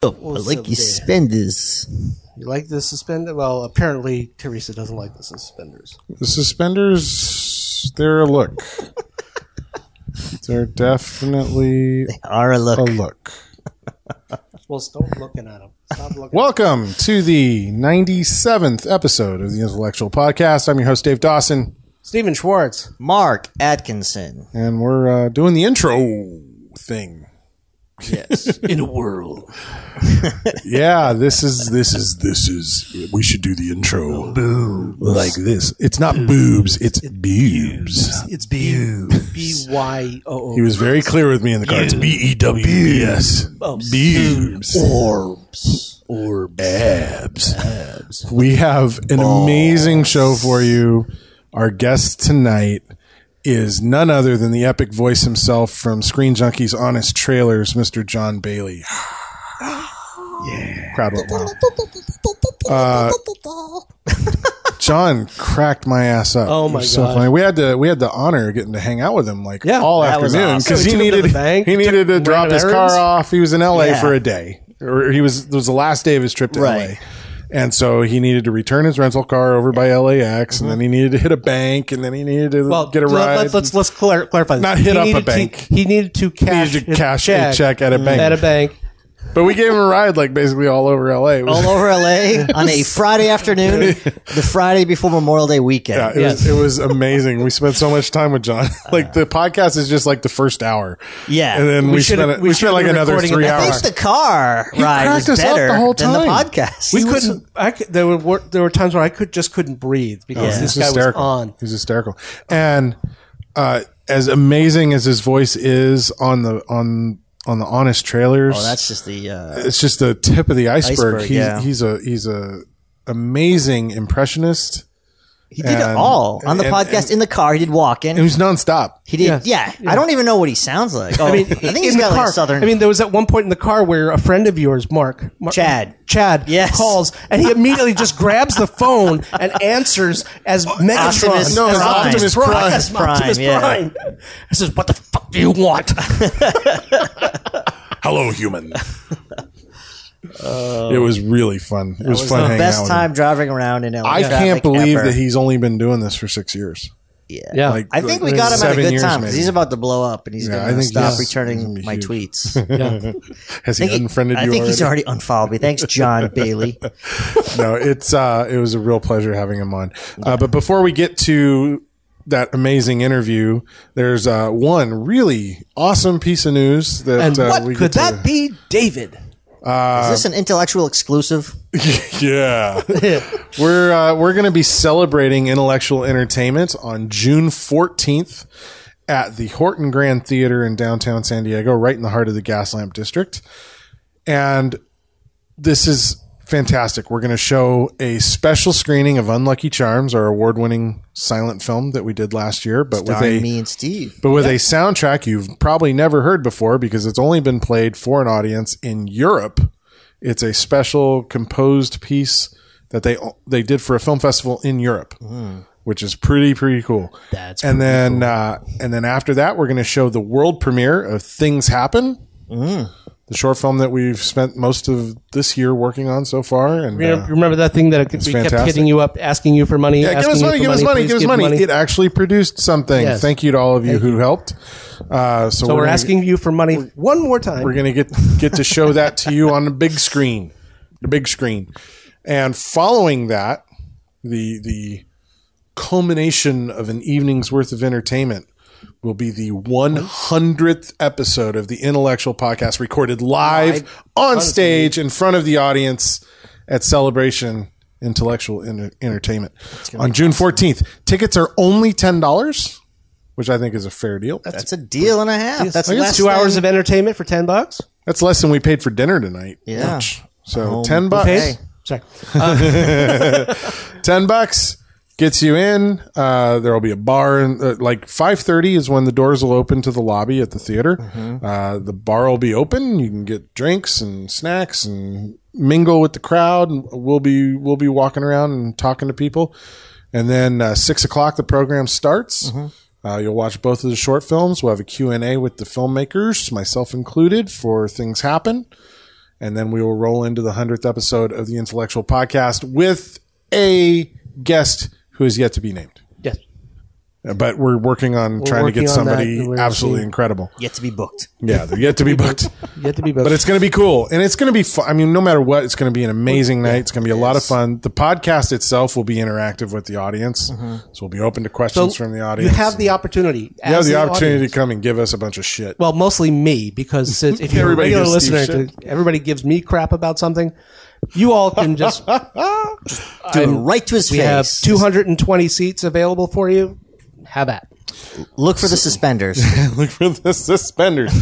I like your suspenders. You like the suspended? Well, apparently Teresa doesn't like the suspenders. The suspenders, they're a look. they're definitely they Are a look. a look. Well, stop looking at them. Stop looking. Welcome to the 97th episode of the Intellexual Podcast. I'm your host, Dave Dawson, Steven Schwartz. Mark Atkinson. and we're uh, doing the intro thing. Yes. In a world. Yeah, this is this is this is. We should do the intro boobs. like this. It's not boobs, it's boobs. It's B B Y O O. He was very clear with me in the car. It's B E W B S. Boobs. Orbs. Orbs. abs. We have an amazing show for you. Our guest tonight is none other than the epic voice himself from Screen Junkies Honest Trailers, Mr. Jon Bailey. yeah. Crowd went wild. Uh, Jon cracked my ass up. Oh my god! so funny. We had the we had the honor of getting to hang out with him like Yeah, all afternoon because We he needed he needed to drop his car off. He was in L.A. Yeah. for a day, or he was it was the last day of his trip to Right. L.A. And so he needed to return his rental car over by LAX, and then he needed to hit a bank, and then he needed to Mm-hmm. Well, get a ride. Let's let's, let's clar- clarify. This. Not hit He up a needed to- bank. he needed to cash, needed to cash a check at a bank. At a bank. But we gave him a ride, like basically all over LA. All over LA on a Friday afternoon, the Friday before Memorial Day weekend. yeah, it was it was amazing. We spent so much time with Jon. like the podcast is just like the first hour, Yeah. and then we, should've- spent we we, spent should've like been another recording it three that I hours. think the car ride cracked was us up better the whole than the time. podcast. We He couldn't. I could, there were there were times where I could just couldn't breathe because Yeah. this He's guy was hysterical. on. He's hysterical. And uh, as amazing as his voice is on the on on the honest trailers, Oh, that's just the. Uh, it's just the tip of the iceberg. Iceberg, he's, yeah. he's a he's a amazing impressionist. he did it all on the and- podcast and- in the car. He did walk in. It was nonstop. He did. Yes. Yeah, I don't even know what he sounds like. Oh, I I mean, think he's in got the like a southern. I mean, there was at one point in the car where a friend of yours, Mark, Mark Chad. Chad, Yes. calls and he immediately just grabs the phone and answers as Megatron, Optimus No, it's Prime. Optimus Prime. As Prime, Optimus yeah. Prime. He says, "What the fuck do you want?" Hello, human. it was really fun. It was, was fun the hanging best out with time him. driving around in LA. I can't believe ever. that he's only been doing this for six years. Yeah. Yeah. Like, I think like we got him at a good years, time because he's about to blow up and he's Yeah, I going to think stop he's- he's gonna returning my huge. tweets. Has he I think, unfriended I you think already? he's already unfollowed me. Thanks, Jon Bailey. no, it's uh, it was a real pleasure having him on. Uh, but before we get to that amazing interview, there's uh, one really awesome piece of news that And uh, we could get to- that be, David? Uh, Is this an intellectual exclusive? yeah, we're uh, we're going to be celebrating intellectual entertainment on June 14th at the Horton Grand Theater in downtown San Diego, right in the heart of the Gaslamp District, and this is fantastic. We're going to show a special screening of Unlucky Charms, our award-winning silent film that we did last year, but with a me and Steve. but with a soundtrack you've probably never heard before because it's only been played for an audience in Europe. It's a special composed piece that they they did for a film festival in Europe, which is pretty pretty cool. That's and then uh, and then after that, we're going to show the world premiere of Things Happen. The short film that we've spent most of this year working on so far, and You uh, remember that thing that we kept hitting you up, asking you for money? Yeah, give us you money, give us money, give us money. It actually produced something. Yes. Thank you to all of you who helped. Uh, so so we're gonna- asking you for money one more time. We're gonna get get to show that to you on the big screen, the big screen, and following that, the the culmination of an evening's worth of entertainment will be the 100th episode of the Intellexual Podcast, recorded live, on stage in front of the audience at Celebration Intellectual Enter- Entertainment on June 14th. Tickets are only ten dollars, which I think is a fair deal. That's a deal and a half. That's less two hours of entertainment for ten bucks. That's less than we paid for dinner tonight. Yeah. lunch. So Home ten bucks. buffet. Okay, sorry. Uh, ten bucks gets you in. Uh, there will be a bar, and uh, like five thirty is when the doors will open to the lobby at the theater. Mm-hmm. Uh, the bar will be open. You can get drinks and snacks and mingle with the crowd. We'll be we'll be walking around and talking to people. And then uh, six o'clock the program starts. Mm-hmm. Uh, you'll watch both of the short films. We'll have a Q and A with the filmmakers, myself included, for things happen. and then we will roll into the hundredth episode of the Intellexual Podcast with a guest who is yet to be named. Yes. Uh, but we're working on trying to working get on that, somebody and we're absolutely seeing- incredible. Yet to be booked. Yeah, they're yet to be booked. Yet to be But it's going to be cool, and it's going to be. Fun. I mean, no matter what, it's going to be an amazing night. It's going to be a lot of fun. The podcast itself will be interactive with the audience, mm-hmm. so we'll be open to questions from the audience. You have the opportunity. you have as the opportunity audience. to come and give us a bunch of shit. Well, mostly me, because since if you're a Everybody regular gives Steve listener, to, everybody gives me crap about something. You all can just Do it right to his we face. have 220 seats available for you. Have at. Look for the suspenders. Look for the suspenders.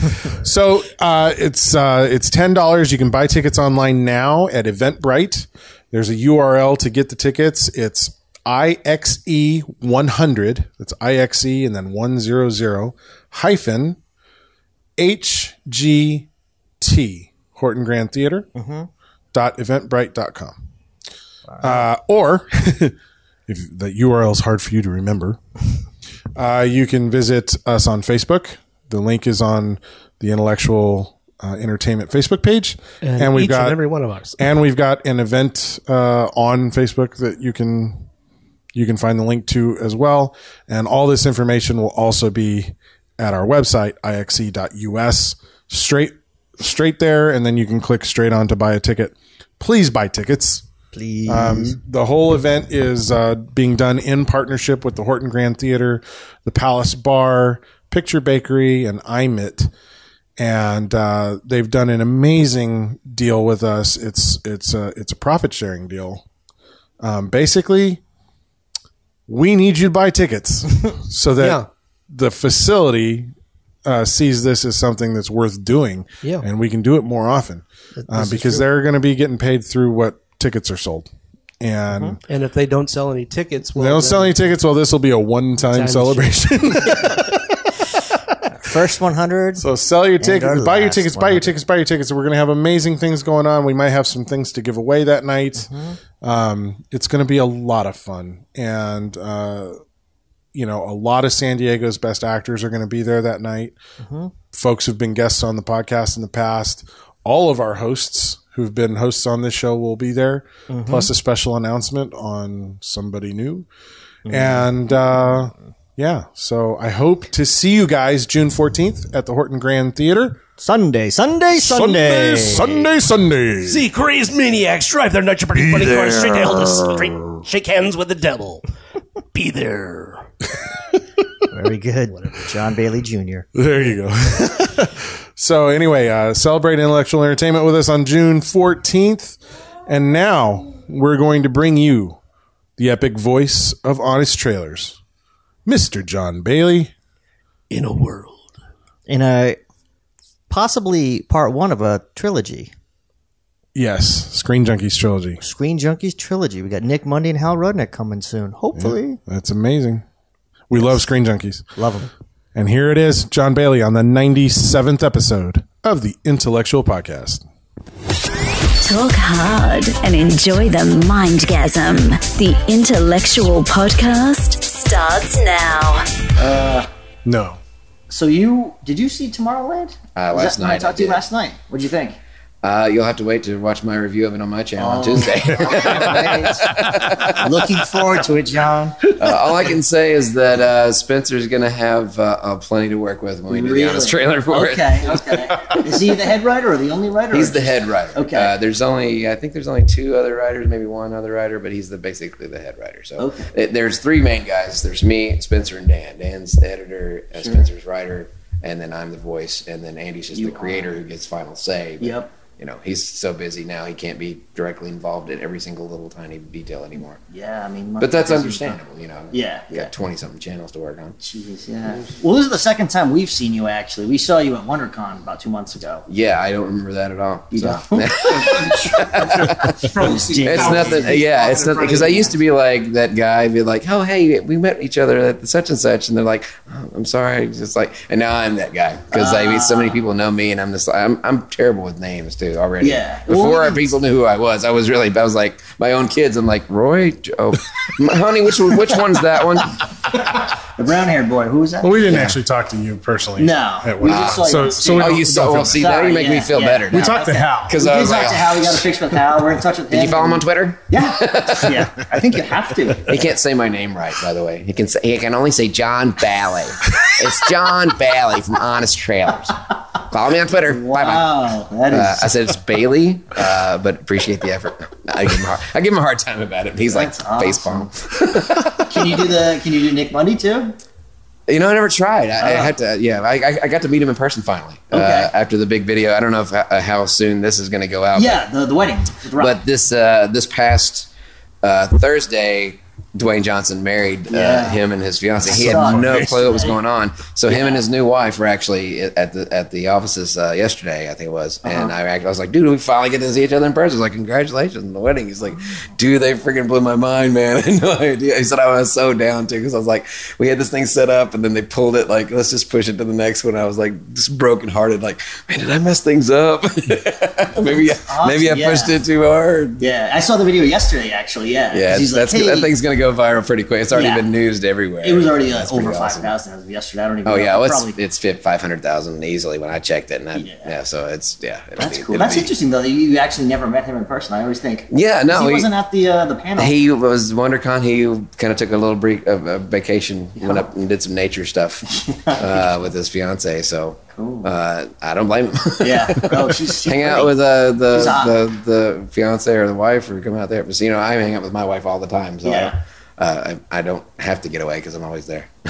so uh, it's uh, it's ten dollars. You can buy tickets online now at Eventbrite. There's a URL to get the tickets. It's IXE one hundred. That's IXE and then one zero zero hyphen HGT Horton Grand Theater dot eventbrite.com. Uh, or if the URL is hard for you to remember, uh, you can visit us on Facebook. The link is on the Intellectual uh, Entertainment Facebook page, and, we've each got and every one of ours. and we've got an event uh, on Facebook that you can you can find the link to as well. And all this information will also be at our website ixe.us straight straight there, and then you can click straight on to buy a ticket. Please buy tickets. Please. Um, the whole event is uh, being done in partnership with the Horton Grand Theater, the Palace Bar, Picture Bakery, and IMIT. And uh, they've done an amazing deal with us. It's it's a it's a profit sharing deal. Um, basically, we need you to buy tickets so that Yeah. the facility uh, sees this as something that's worth doing, Yeah. and we can do it more often uh, because they're going to be getting paid through what tickets are sold, and And if they don't sell any tickets, well, they don't sell any tickets. Well, this will be a one-time Time celebration. First 100. so sell your tickets, buy your last tickets, buy your tickets, buy your tickets. We're going to have amazing things going on. We might have some things to give away that night. Mm-hmm. Um, it's going to be a lot of fun, and uh, you know, a lot of San Diego's best actors are going to be there that night. Mm-hmm. Folks who've been guests on the podcast in the past, all of our hosts who've been hosts on this show will be there, Mm-hmm. plus a special announcement on somebody new. And uh, yeah, so I hope to see you guys June 14th at the Horton Grand Theater. Sunday, Sunday, Sunday. Sunday, Sunday. See crazed maniacs drive their nutty pretty funny cars straight to hell to straight, shake hands with the devil. Be there. Very good. Jon Bailey Jr. There you go. so anyway, uh, celebrate intellectual entertainment with us on June 14th. And now we're going to bring you the epic voice of honest trailers, Mr. Jon Bailey. In a world. In a possibly part one of a trilogy. Yes, Screen Junkies trilogy. Screen Junkies trilogy. We got Nick Mundy and Hal Rudnick coming soon. Hopefully. That's amazing. We love Screen Junkies. Love them. And here it is, Jon Bailey on the 97th episode of the Intellexual Podcast. Talk hard and enjoy the mindgasm. The intellectual podcast starts now. Uh, no. So you did you see Tomorrowland? Uh, last that when I night I talked to you last night. What'd you think? Uh, you'll have to wait to watch my review of it on my channel Oh. on Tuesday. Looking forward to it, Jon. uh, all I can say is that uh, Spencer's going to have uh, uh, plenty to work with when we do the honest trailer for it. Okay, okay. Is he the head writer or the only writer? He's the just- head writer. Okay. Uh, there's only, I think there's only two other writers, maybe one other writer, but he's the basically the head writer. So Okay. it- there's three main guys. There's me, Spencer, and Dan. Dan's the editor, uh, Spencer's writer, and then I'm the voice, and then Andy's just You the creator who gets final say. But, Yep. You know, he's so busy now he can't be directly involved in every single little tiny detail anymore. Yeah, I mean, But that's understandable, you know. Yeah, You yeah. got twenty something channels to work on. Jeez, yeah. Well, this is the second time we've seen you. Actually, we saw you at WonderCon about two months ago. Yeah, I don't remember that at all. You So- don't? It's nothing. Yeah, it's nothing. Because I used to be like that guy, be like, "Oh, hey, we met each other at the such and such," and they're like, oh, "I'm sorry," just like, and now I'm that guy because I mean, so many ah. people know me, and I'm just like, I'm I'm terrible with names too already. Yeah. Before Well, we- people knew who I was, I was really, I was like my own kids. I'm like Roy, oh, honey, which which one's that one? The brown haired boy. Who was that? Well, we didn't actually talk to you personally. No, at we work. just saw you so, on so we Oh, don't- you saw. Oh, well, see, now you make me feel yeah. better. we now. talked to okay. Hal. because I did uh, was talk like, to Hal. We got a picture with Hal. We're in touch with him. Did you follow him on Twitter? Yeah, yeah. I think you have to. He can't say my name right, by the way. He can say he can only say Jon Bally. it's Jon Bally from Honest Trailers. Follow me on Twitter. Bye bye. Wow, that is. Uh, I said it's Bailey, uh, but appreciate the effort. I give him a hard, I give him a hard time about it. He's like That's awesome. facepalm. can you do the? Can you do Nick Mundy too? You know, I never tried. I, I Oh. had to. Yeah, I, I, I got to meet him in person finally uh, Okay. after the big video. I don't know if uh, how soon this is going to go out. Yeah, the the wedding. But this uh, this past uh, Thursday, Dwayne Johnson married uh, him and his fiance. He had no clue what was going on. So him and his new wife were actually at the at the offices uh, yesterday, I think it was. Uh-huh. And I, I was like, dude, we finally get to see each other in person. I was like, congratulations on the wedding. He's like, dude, they freaking blew my mind, man. I had no idea. He said I was so down too because I was like, we had this thing set up and then they pulled it like, let's just push it to the next one. I was like, just broken hearted, like, man, did I mess things up? maybe I, maybe I Awesome, pushed it too hard. yeah, I saw the video yesterday. Actually, yeah. 'Cause Yeah, he's like, that's hey, that thing's gonna go viral pretty quick. It's already Yeah. been newsed everywhere. It was already uh, over five awesome. thousand as of yesterday. I don't even. Oh know. yeah, well, it's Probably- it's fit five hundred thousand easily when I checked it. And that, Yeah. yeah. so it's yeah. That's be- cool. That's be- interesting though. that You actually never met him in person. I always think. Yeah, no, he, he, wasn't at the uh, the panel. he was WonderCon. He kind of took a little break of a vacation, went up and did some nature stuff uh, with his fiance. So Cool. uh, I don't blame him. yeah. Oh, she's, she's hang out with uh, the, the the fiance or the wife or come out there. But you know, I hang out with my wife all the time, so Yeah. I, uh, I, I don't have to get away because I'm always there.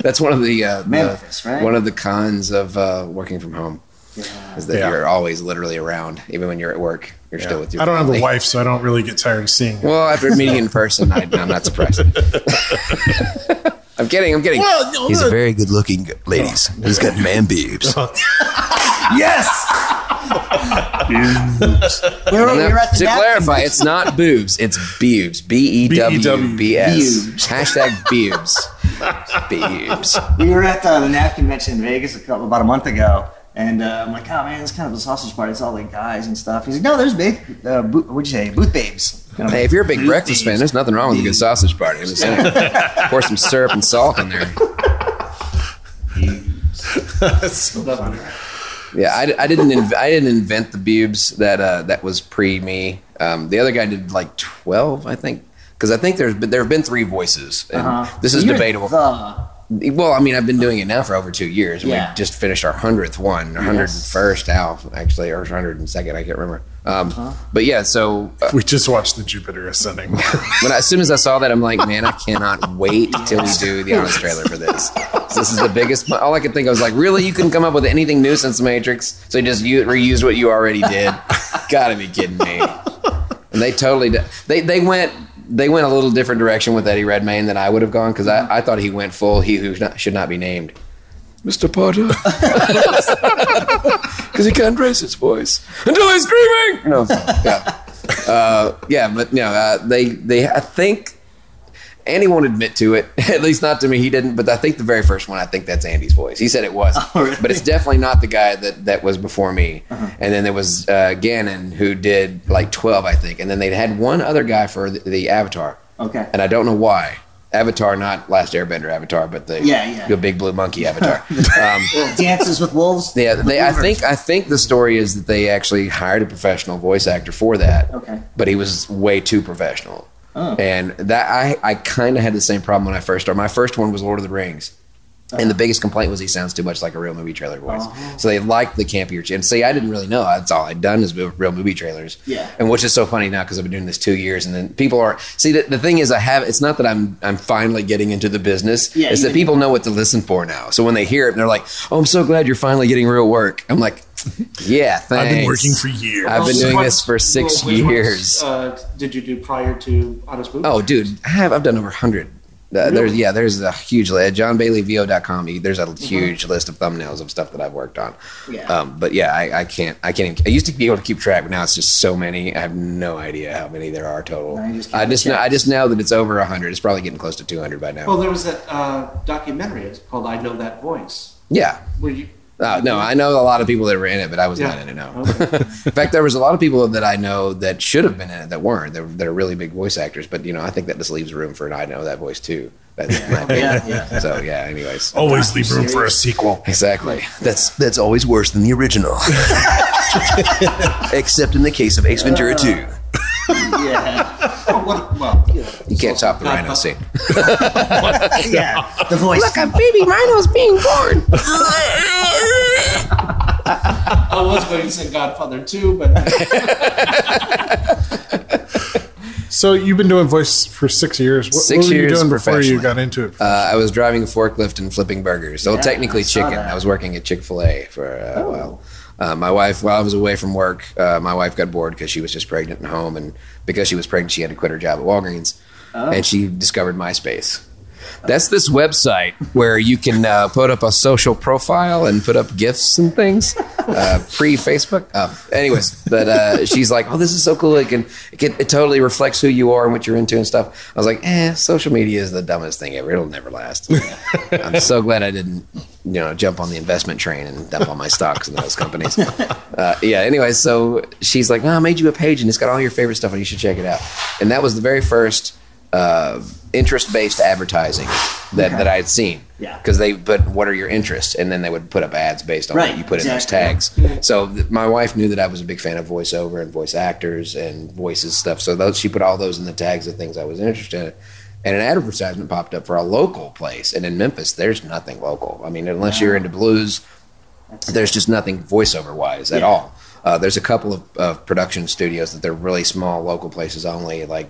That's one of the, uh, the- right? one of the cons of uh, working from home Yeah. is that Yeah. you're always literally around, even when you're at work. You're still with your. I don't have a wife, so I don't really get tired of seeing her. Well, after meeting in person, I, I'm not surprised. I'm kidding. I'm kidding. Well, no, He's no. a very good looking ladies. He's got man boobs. Yes. We were, we No, were at the to clarify, it's not boobs. It's boobs. B e w b s. Boobs. Hashtag boobs. Boobs. we were at uh, the napkin convention in Vegas a couple about a month ago, and uh, I'm like, oh man, it's kind of a sausage party. It's all like guys and stuff. He's like, no, there's big. Uh, bo- what'd you say? Booth babes. Hey, if you're a big "Booth breakfast fan, there's nothing wrong with a good sausage party. I'm just saying. Pour some syrup and salt in there. That's so funny. Yeah, I, I didn't inv- I didn't invent the boobs. That uh, that was pre me. Um, the other guy did like twelve, I think. Because I think there's been, there have been three voices, and Uh-huh. this is You're debatable. the- Well, I mean, I've been doing it now for over two years, and Yeah. we just finished our hundredth one, hundred and first now, actually, or hundred and second, I can't remember. Um, Uh-huh. But yeah, so uh, We just watched the Jupiter ascending. when I, as soon as I saw that, I'm like, man, I cannot wait till we do the honest trailer for this. So this is the biggest. All I could think of was like, really, you couldn't come up with anything new since the Matrix? So you just u- reused what you already did? Gotta be kidding me! And they totally did. They they went they went a little different direction with Eddie Redmayne than I would have gone because I, I thought he went full he who not, should not be named. Mr. Potter. Because he can't raise his voice until he's screaming. No, yeah, uh, yeah, but no, uh, they they I think Andy won't admit to it. At least not to me. He didn't. But I think the very first one, I think that's Andy's voice. He said it was, Oh, really? Uh-huh. but it's definitely not the guy that that was before me. And then there was uh, Gannon who did like twelve, I think. And then they had one other guy for the, the Avatar, Okay. and I don't know why. Avatar, not Last Airbender Avatar, but the Yeah, yeah. the big blue monkey Avatar. um, Dances with wolves. yeah, they, I think I think the story is that they actually hired a professional voice actor for that. Okay. But he was way too professional. Oh. And that I, I kind of had the same problem when I first started. My first one was Lord of the Rings. And the biggest complaint was he sounds too much like a real movie trailer voice. Uh-huh. So they liked the campier. And see, I didn't really know. That's all I'd done is real movie trailers. Yeah. And which is so funny now because I've been doing this two years, and then people are see. The, the thing is, I have. It's not that I'm I'm finally getting into the business. Yeah, it's that can- people know what to listen for now. So when they hear it, they're like, "Oh, I'm so glad you're finally getting real work." I'm like, "Yeah, thanks." I've been working for years. I've been doing What- this for six well, which ones, years. uh, did you do prior to Honest Movie? Oh, dude, I have I've done over hundred. Uh, There's yeah, there's a huge list. JonBaileyVO.com. There's a huge list of thumbnails of stuff that I've worked on. Yeah. Um, but yeah, I, I can't. I can't. Even, I used to be able to keep track, but now it's just so many. I have no idea how many there are total. You just I just know. I just know that it's over hundred. It's probably getting close to two hundred by now. Well, there was that uh, documentary. It's called "I Know That Voice." yeah. Where you? Uh, no, I know a lot of people that were in it, but I was not in it. No. in fact, there was a lot of people that I know that should have been in it that weren't. They're, they're really big voice actors, but you know, I think that just leaves room for an I know that voice too. That's my opinion. Yeah, yeah. So yeah. Anyways, Always leave room for a sequel. exactly. That's that's always worse than the original. Except in the case of Ace Ventura 2. Yeah. Oh, what, well, you You can't top the rhino scene. yeah. The voice. Look, a baby rhino's being born. I was going to say Godfather 2, but So you've been doing voice for six years. What, Six what were you years doing before you got into it? Uh, I was driving a forklift and flipping burgers. So Yeah, technically I chicken. that. I was working at Chick Fil A for uh, a while. Uh, my wife, while I was away from work, uh, my wife got bored because she was just pregnant and home, and because she was pregnant, she had to quit her job at Walgreens, and she discovered MySpace. That's this website where you can uh, put up a social profile and put up gifs and things. Uh, Pre Facebook. Uh, anyways, but uh, she's like, "Oh, this is so cool! It can, it can, it totally reflects who you are and what you're into and stuff." I was like, "Eh, social media is the dumbest thing ever. It'll never last." I'm so glad I didn't, you know, jump on the investment train and dump all my stocks in those companies. Uh, yeah. Anyway, so she's like, "No, I made you a page and it's got all your favorite stuff and you should check it out." And that was the very first uh, interest-based advertising that, Okay. that I had seen. Yeah. Because they put what are your interests, and then they would put up ads based on Right, what you put in those exactly. tags. So th- my wife knew that I was a big fan of voiceover and voice actors and voices stuff. So those, she put all those in the tags of things I was interested in. And an advertisement popped up for a local place, and in Memphis, there's nothing local. I mean, unless you're into blues, there's just nothing voiceover wise at Yeah. all. Uh, there's a couple of, of production studios that they're really small local places only, like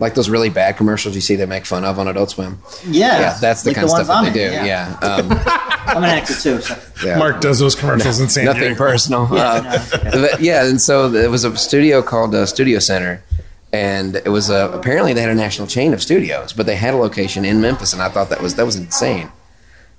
like those really bad commercials you see they make fun of on Adult Swim. Yeah. Yeah, that's the Like kind of stuff that I'm they in, do. Yeah, Um, I'm an actor too. So. yeah. Mark does those commercials in San Nothing Diego. personal. Uh, but yeah, and so it was a studio called uh, Studio Center, and it was a, apparently they had a national chain of studios, but they had a location in Memphis, and I thought that was that was insane.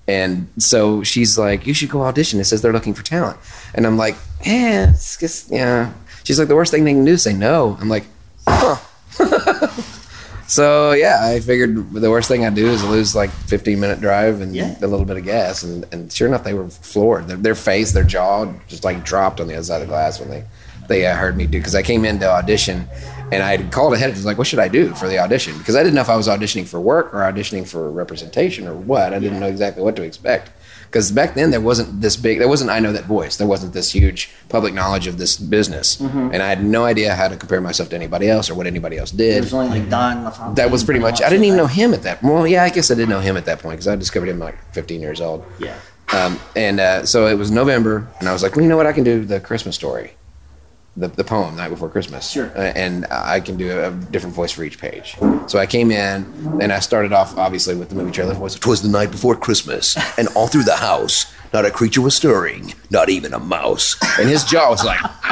And so she's like, "You should go audition." It says they're looking for talent, and I'm like, "Yeah, it's just yeah." She's like, "The worst thing they can do is say no." I'm like, "Huh." so yeah, I figured the worst thing I'd do is lose like 15 minute drive and Yeah. a little bit of gas, and, and sure enough, they were floored. Their, their face, their jaw, just like dropped on the other side of the glass when they they uh, heard me do because I came in to audition and I had called ahead. I was like, "What should I do for the audition?" Because I didn't know if I was auditioning for work or auditioning for representation or what. I didn't know exactly what to expect. Because back then there wasn't this big, there wasn't I know that voice. There wasn't this huge public knowledge of this business, and I had no idea how to compare myself to anybody else or what anybody else did It was only like Don LaFontaine. that was pretty much. I didn't even know him at that. Well, yeah, I guess I did know him at that point because I discovered him like 15 years old. Yeah. Um, and uh, so it was November, and I was like, well, you know what? I can do the Christmas story, the the poem, Night Before Christmas. Sure. Uh, and I can do a, different voice for each page. So I came in, and I started off obviously with the movie trailer voice. Twas the night before Christmas, and all through the house, not a creature was stirring, not even a mouse. and his jaw was like,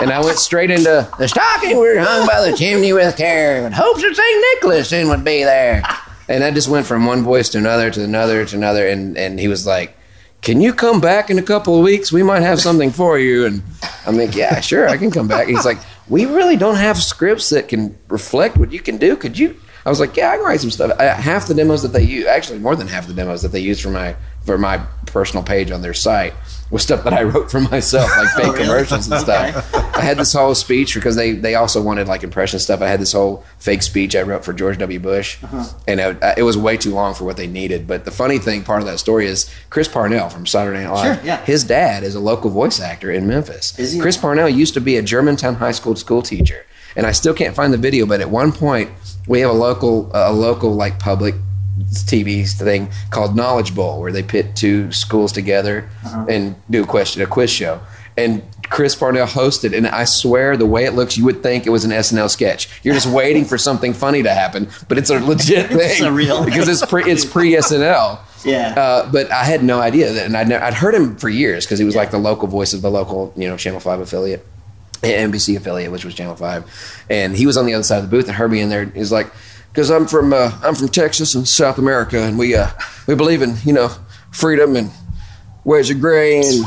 and I went straight into the stocking were hung by the chimney with care, and hopes that St. Nicholas soon would be there. And I just went from one voice to another to another to another, and and he was like, "Can you come back in a couple of weeks? We might have something for you." And I'm like, "Yeah, sure, I can come back." And he's like, "We really don't have scripts that can reflect what you can do. Could you?" I was like, "Yeah, I can write some stuff." I, half the demos that they use, actually more than half the demos that they use for my for my personal page on their site was stuff that I wrote for myself, like fake oh, really? commercials and stuff. I had this whole speech because they they also wanted like impression stuff. I had this whole fake speech I wrote for George W. Bush, uh-huh. and it, uh, it was way too long for what they needed. But the funny thing, part of that story is Chris Parnell from Saturday Night Live. Sure, yeah. His dad is a local voice actor in Memphis. Is he? Chris Parnell used to be a Germantown High School school teacher, and I still can't find the video. But at one point, we have a local a local like public TV thing called Knowledge Bowl, where they pit two schools together and do a question a quiz show. And Chris Parnell hosted, and I swear the way it looks, you would think it was an SNL sketch. You're just waiting for something funny to happen, but it's a legit thing It's a real because it's pre it's pre SNL. Yeah. Uh, but I had no idea that, and I'd, ne- I'd heard him for years because he was like the local voice of the local, you know, Channel Five affiliate, NBC affiliate, which was Channel Five, and he was on the other side of the booth and heard me in there. He's like, "Because I'm from uh, I'm from Texas and South America, and we uh, we believe in you know freedom and ways of gray and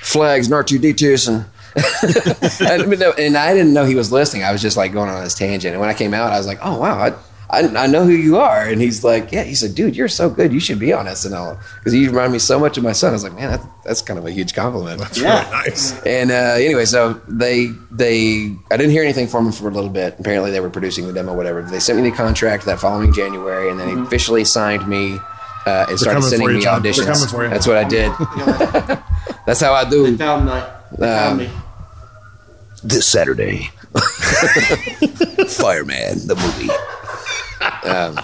flags and R2D2s and." and, and I didn't know he was listening. I was just like going on this tangent. And when I came out, I was like, "Oh wow, I, I, I know who you are. And he's like, yeah. He said, dude, you're so good. You should be on SNL because you remind me so much of my son. I was like, man, that's, that's kind of a huge compliment. Yeah. Nice. And uh, anyway, so they they I didn't hear anything from them for a little bit. Apparently, they were producing the demo, whatever. They sent me the contract that following January, and then they officially signed me uh, and started sending you, me Jon. Auditions. coming for you. That's what I did. That's how I They do. found my. They found Um, me. This Saturday. Fireman, the movie. Um,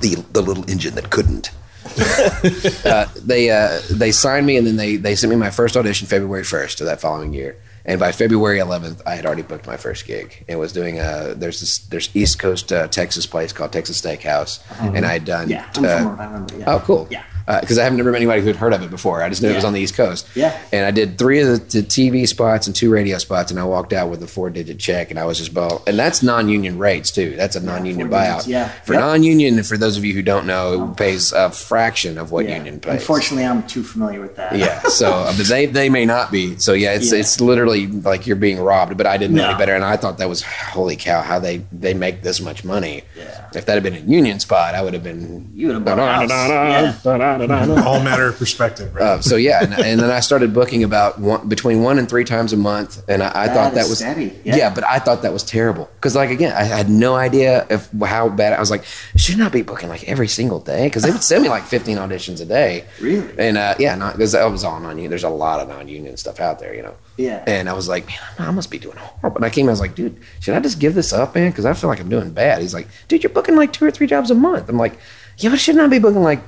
The, the little engine that couldn't. They uh, they signed me, and then they they sent me my first audition February first of that following year. And by February 11th, I had already booked my first gig. It was doing a there's this there's East Coast uh, Texas place called Texas Steakhouse, and I had done Yeah, I'm uh, from it, I remember. Yeah. Oh, cool. Yeah. Because I haven't never met anybody who had heard of it before. I just knew it was on the East Coast. Yeah. And I did three of the, the TV spots and two radio spots, and I walked out with a four digit check, and I was just ball. And that's non union rates, too. That's a non union four buyout. digits, yeah. For Yep. non union, for those of you who don't know, it pays a fraction of what Yeah. union pays. Unfortunately, I'm too familiar with that. Yeah. So, uh, but they they may not be. So yeah, it's Yeah. it's literally like you're being robbed. But I didn't know any better, and I thought that was holy cow, how they they make this much money. Yeah. If that had been a union spot, I would have been. You would have bought a house. Yeah. All matter of perspective, right? Uh, so yeah, and, and then I started booking about one, between one and three times a month, and I, I That thought that is was steady, Yeah. yeah. but I thought that was terrible because, like, again, I had no idea if how bad. I was like, should not be booking like every single day because they would send me like fifteen auditions a day. Really? And uh, yeah, not because I was all non-union. There's a lot of non-union stuff out there, you know. Yeah. And I was like, man, I must be doing horrible. And I came, I was like, dude, should I just give this up, man? Because I feel like I'm doing bad. He's like, dude, you're booking like two or three jobs a month. I'm like, yeah, but shouldn't I be booking like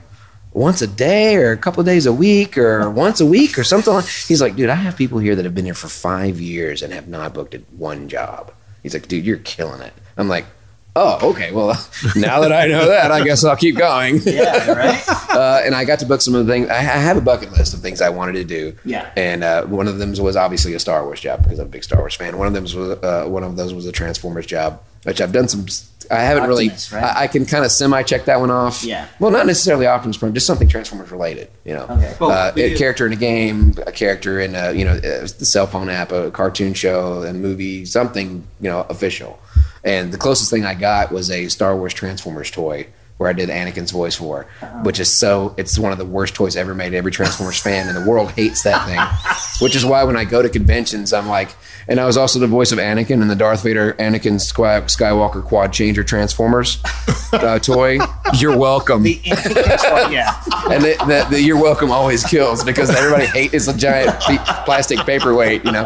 once a day or a couple days a week or once a week or something like he's like dude i have people here that have been here for five years and have not booked one job. He's like dude you're killing it. I'm like oh okay well now that i know that i guess i'll keep going Yeah, right? uh, and i got to book some of the things I, I have a bucket list of things i wanted to do Yeah. and uh, one of them was obviously a star wars job because i'm a big star wars fan one of them was uh, one of those was a transformers job which i've done some i haven't Optimus, really right? I, I can kind of semi check that one off Yeah. well not necessarily optimus prime just something transformers related you know Okay. Well, uh, we a character in a game, a character in a you know the cell phone app, a cartoon show, a movie, something you know official. And the closest thing I got was a Star Wars Transformers toy where I did Anakin's voice for, uh-huh. which is so it's one of the worst toys ever made. Every Transformers fan in the world hates that thing, which is why when I go to conventions, I'm like, and I was also the voice of Anakin in the Darth Vader Anakin Skywalker Quad Changer Transformers uh, toy. You're welcome The intricate- yeah. and the, the, the "You're welcome" always kills because everybody hate is a giant plastic paperweight, you know.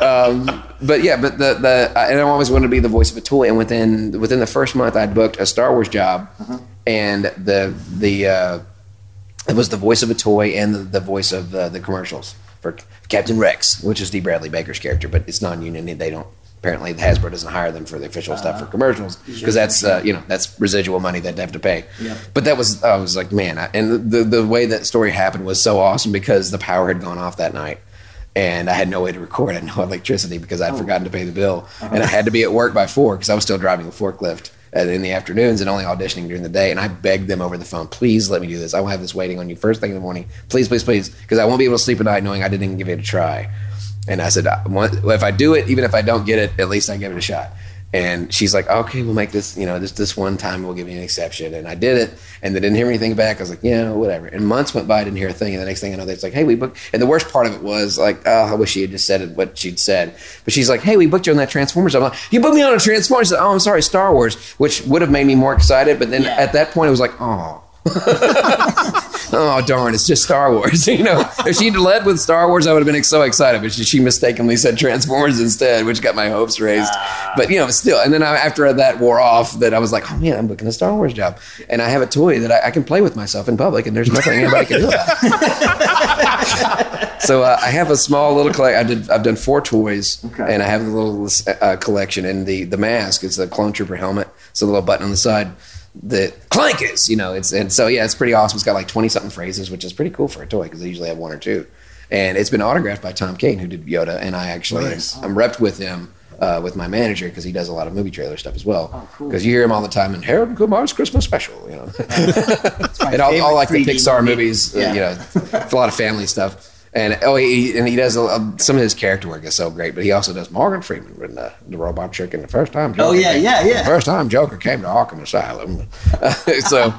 Um, but yeah, but the the and I always wanted to be the voice of a toy. And within within the first month, I'd booked a Star Wars job, and the the uh, it was the voice of a toy and the, the voice of uh, the commercials for Captain Rex, which is D. Bradley Baker's character, but it's non-union. They don't apparently Hasbro doesn't hire them for the official stuff for commercials because that's uh, you know that's residual money that they have to pay. Yep. But that was I was like, man, I, and the the way that story happened was so awesome because the power had gone off that night. And I had no way to record. I had no electricity because I'd forgotten to pay the bill, and I had to be at work by four because I was still driving a forklift uh, Uh, in the afternoons and only auditioning during the day. And I begged them over the phone, please let me do this. I will have this waiting on you first thing in the morning. Please, please, please, because I won't be able to sleep at night knowing I didn't even give it a try. And I said, uh, if I do it, even if I don't get it, at least I give it a shot. And she's like, okay, we'll make this, you know, this this one time we'll give you an exception. And I did it, and they didn't hear anything back. I was like, yeah, whatever. And months went by, I didn't hear a thing. And the next thing I know, it's like, hey, we booked. And the worst part of it was like, oh, I wish she had just said it, what she'd said. But she's like, hey, we booked you on that Transformers. I'm like, you booked me on a Transformers. Said, oh, I'm sorry, Star Wars, which would have made me more excited. But then Yeah. at that point, it was like, oh. oh darn! It's just Star Wars, you know. If she'd led with Star Wars, I would have been so excited. But she, she mistakenly said Transformers instead, which got my hopes raised. but you know, still. And then I, after that wore off, that I was like, oh man, I'm booking a Star Wars job, and I have a toy that I, I can play with myself in public, and there's nothing anybody can do about it. so uh, I have a small little collection. I did. I've done four toys, Okay. and I have a little uh, collection. And the the mask is the clone trooper helmet. It's a little button on the side. The clank is, you know, it's and so yeah, it's pretty awesome. It's got like twenty something phrases, which is pretty cool for a toy because they usually have one or two. And it's been autographed by Tom Kane, who did Yoda, and I actually Nice. I'm repped with him. Uh, with my manager because he does a lot of movie trailer stuff as well. Oh, cool. Because you hear him all the time in Harold and Kumar's Christmas special, you know. and all, all like the Pixar movie. movies, uh, Yeah. you know, it's a lot of family stuff. And oh, he and he does some of his character work is so great, but he also does Morgan Freeman in the, the Robot Chicken. The first time, Joker Oh, yeah, came- yeah, yeah. The first time Joker came to Arkham Asylum. so,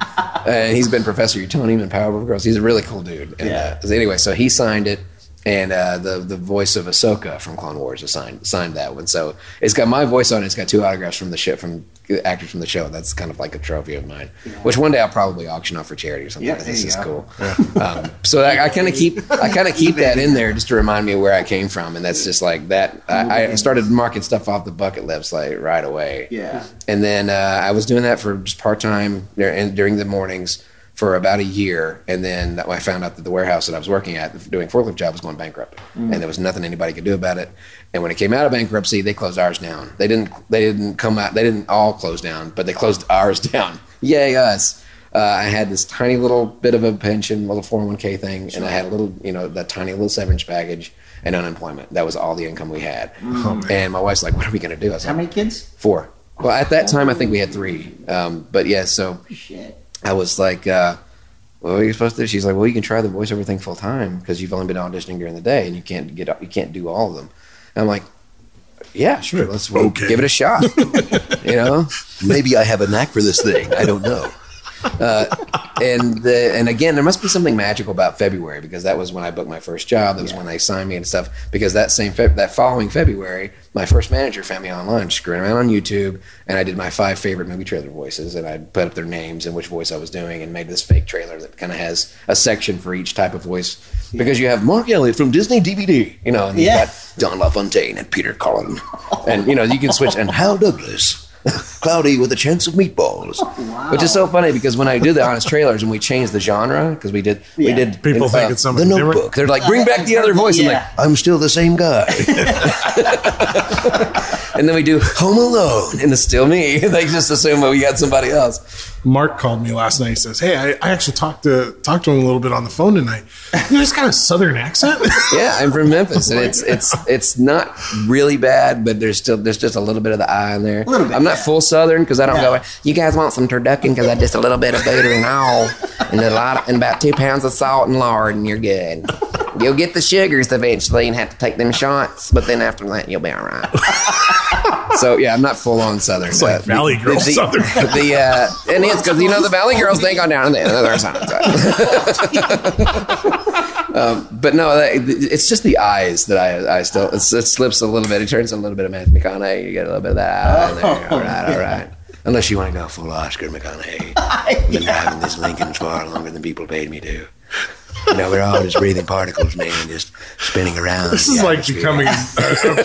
and he's been Professor Utonium in Powerpuff Girls. He's a really cool dude. And, Yeah. uh, anyway, so he signed it, and uh, the the voice of Ahsoka from Clone Wars is signed signed that one. So it's got my voice on it. It's got two autographs from the show from actors from the show. That's kind of like a trophy of mine, which one day I'll probably auction off for charity or something. Yeah, this is go. cool. Um, so I, I kind of keep I kind of keep that in there just to remind me of where I came from, and that's just like that. I, I started marking stuff off the bucket list like right away. Yeah. And then uh, I was doing that for just part time during the mornings for about a year, and then I found out that the warehouse that I was working at doing forklift job was going bankrupt, and there was nothing anybody could do about it. And when it came out of bankruptcy, they closed ours down. They didn't. They didn't come out. They didn't all close down, but they closed ours down. Yay us! Uh, I had this tiny little bit of a pension, little 401k thing, and I had a little, you know, that tiny little severance package and unemployment. That was all the income we had. and my wife's like, "What are we going to do?" I was How like, many kids? Four. Well, at that time, I think we had three. Um, but yeah, so Shit. I was like, uh, "What are you supposed to do?" She's like, "Well, you can try the voiceover thing full time because you've only been auditioning during the day and you can't get you can't do all of them." And I'm like, "Yeah, sure. Let's Okay. give it a shot." you know, Maybe I have a knack for this thing. I don't know. Uh, and the, and again, there must be something magical about February because that was when I booked my first job. That was when they signed me and stuff. Because that same Feb- that following February, my first manager found me online, screwing around on YouTube, and I did my five favorite movie trailer voices, and I put up their names and which voice I was doing, and made this fake trailer that kind of has a section for each type of voice. Because you have Mark Elliott from Disney DVD, you know, and Yeah. you got Don LaFontaine and Peter Cullen, and you know you can switch and Hal Douglas. Cloudy with a chance of meatballs. Oh, Which is so funny because when I did the honest trailers and we changed the genre because we did we did People think it's something The something different. They're like, bring back the other voice. I'm like, I'm still the same guy. and then we do Home Alone, and it's still me. they just assume that we got somebody else. Mark called me last night. He says, "Hey, I, I actually talked to talked to him a little bit on the phone tonight. You just got a southern accent." Yeah, I'm from Memphis, and it's it's it's not really bad, but there's still there's just a little bit of the eye in there. A little bit, I'm not yeah. full Southern because I don't Yeah. go. You guys want some turducken? Because I just a little bit of butter and all, and a lot of, and about two pounds of salt and lard, and you're good. You'll get the sugars eventually and have to take them shots, but then after that you'll be all right. so yeah, I'm not full on Southern. It's like Valley Girl Southern. The uh, and it's because you know the Valley Girls they go down in the other side. um, but no, that- it's just the eyes that I I still it's, it slips a little bit. It turns a little bit of Matthew McConaughey. You get a little bit of that there. All right, all right. Unless you want to go full Oscar McConaughey. I've been driving this Lincoln far longer than people paid me to. You know, we're all just breathing particles, man, just spinning around. This is like becoming a,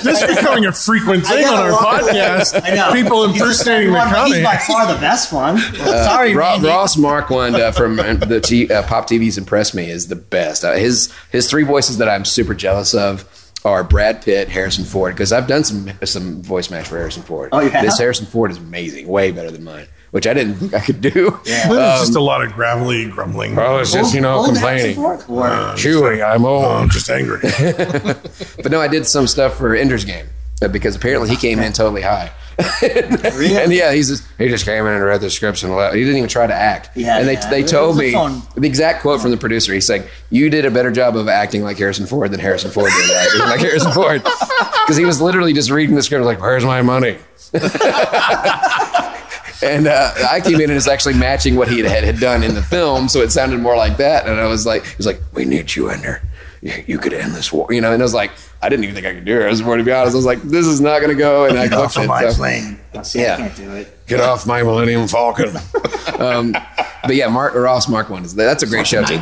this is becoming a frequent thing on our a lot of- podcast. I know. People He's impersonating one- He's by far the best one. Uh, Sorry, Ro- Randy. Ross Marquand uh, from the T- uh, Pop TV's Impress Me is the best. Uh, his his three voices that I'm super jealous of are Brad Pitt, Harrison Ford, because I've done some some voice match for Harrison Ford. Oh, you have? This Harrison Ford is amazing, way better than mine, which I didn't think I could do. Then it's just a lot of gravelly grumbling. Oh, it's just you know Old complaining. Harrison Ford? Or- Chewy, I'm Oh, I'm just angry. But no, I did some stuff for Ender's Game uh, because apparently he came in totally high. and yeah, he's just, he just came in and read the scripts and left. He didn't even try to act. Yeah, and they, yeah. they told me the exact quote from the producer. He's like, "You did a better job of acting like Harrison Ford than Harrison Ford did acting like Harrison Ford," because he was literally just reading the script like, "Where's my money?" And uh, I came in and it's actually matching what he had, had done in the film, so it sounded more like that. And I was like, he was like, "We need you in there. You, you could end this war," you know. And I was like, I didn't even think I could do it. I was more to be honest. I was like, "This is not going to go." And I booked it. so- plane. see, Yeah. I can't do it. Get off my Millennium Falcon. um, but yeah, Mark Ross Marquand is that's a great show too.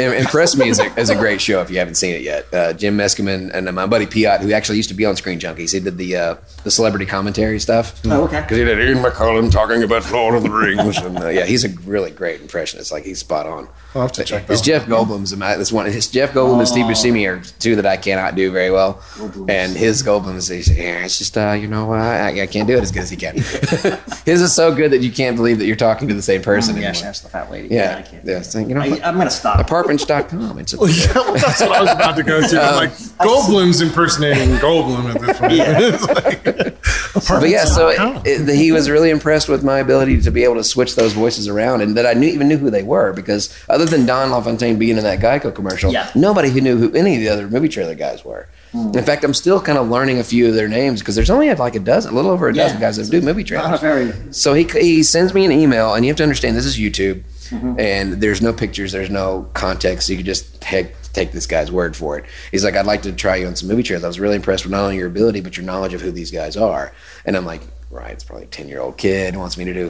Im- Impress Me is a, is a great show if you haven't seen it yet. Uh, Jim Meskimen and my buddy Piotr, who actually used to be on Screen Junkies, he did the uh, the celebrity commentary stuff. Oh, okay. Because he did Ian McKellen talking about Lord of the Rings, and uh, yeah, he's a really great impressionist. Like he's spot on. I'll have to check His that Jeff Goldblum's my- this one. His Jeff Goldblum and Steve Buscemi are two that I cannot do very well. And his Goldblum is he's, yeah, it's just uh, you know uh, I, I can't do it as good as he can. his is so good that you can't believe that you're talking to the same person Yeah, anymore. that's the fat lady. Yeah, I can't. yeah. it's like, you know, I, I'm gonna stop. apartments.com. It's a, yeah, well, that's what I was about to go to. I'm um, like Goldblum's impersonating Goldblum at this point. Yeah. Like, but yeah, so it, it, he was really impressed with my ability to be able to switch those voices around, and that I knew, even knew who they were because other than Don LaFontaine being in that Geico commercial, Yeah. nobody who knew who any of the other movie trailer guys were. Hmm. In fact, I'm still kind of learning a few of their names because there's only like a dozen, a little over a dozen guys that do movie trailers. Very. So he he sends me an email, and you have to understand this is YouTube, mm-hmm. and there's no pictures, there's no context. You can just heck, take this guy's word for it. He's like, I'd like to try you on some movie trailers. I was really impressed with not only your ability but your knowledge of who these guys are. And I'm like, right, it's probably a ten year old kid who wants me to do.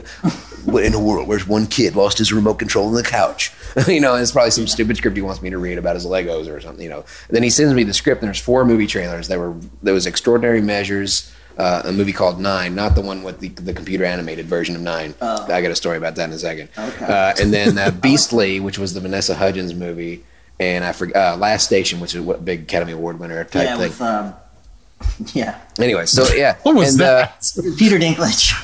What in the world? Where's one kid lost his remote control on the couch? you know, it's probably some stupid script he wants me to read about his Legos or something. You know. then he sends me the script, and there's four movie trailers that were there was Extraordinary Measures uh, a movie called Nine, not the one with the, the computer animated version of Nine. I got a story about that in a second. Okay. Uh, and then uh, Beastly, which was the Vanessa Hudgens movie, and I forgot uh, Last Station, which is what big Academy Award winner type Yeah, thing. with um, yeah, anyway, so yeah, What was and, uh. Peter Dinklage.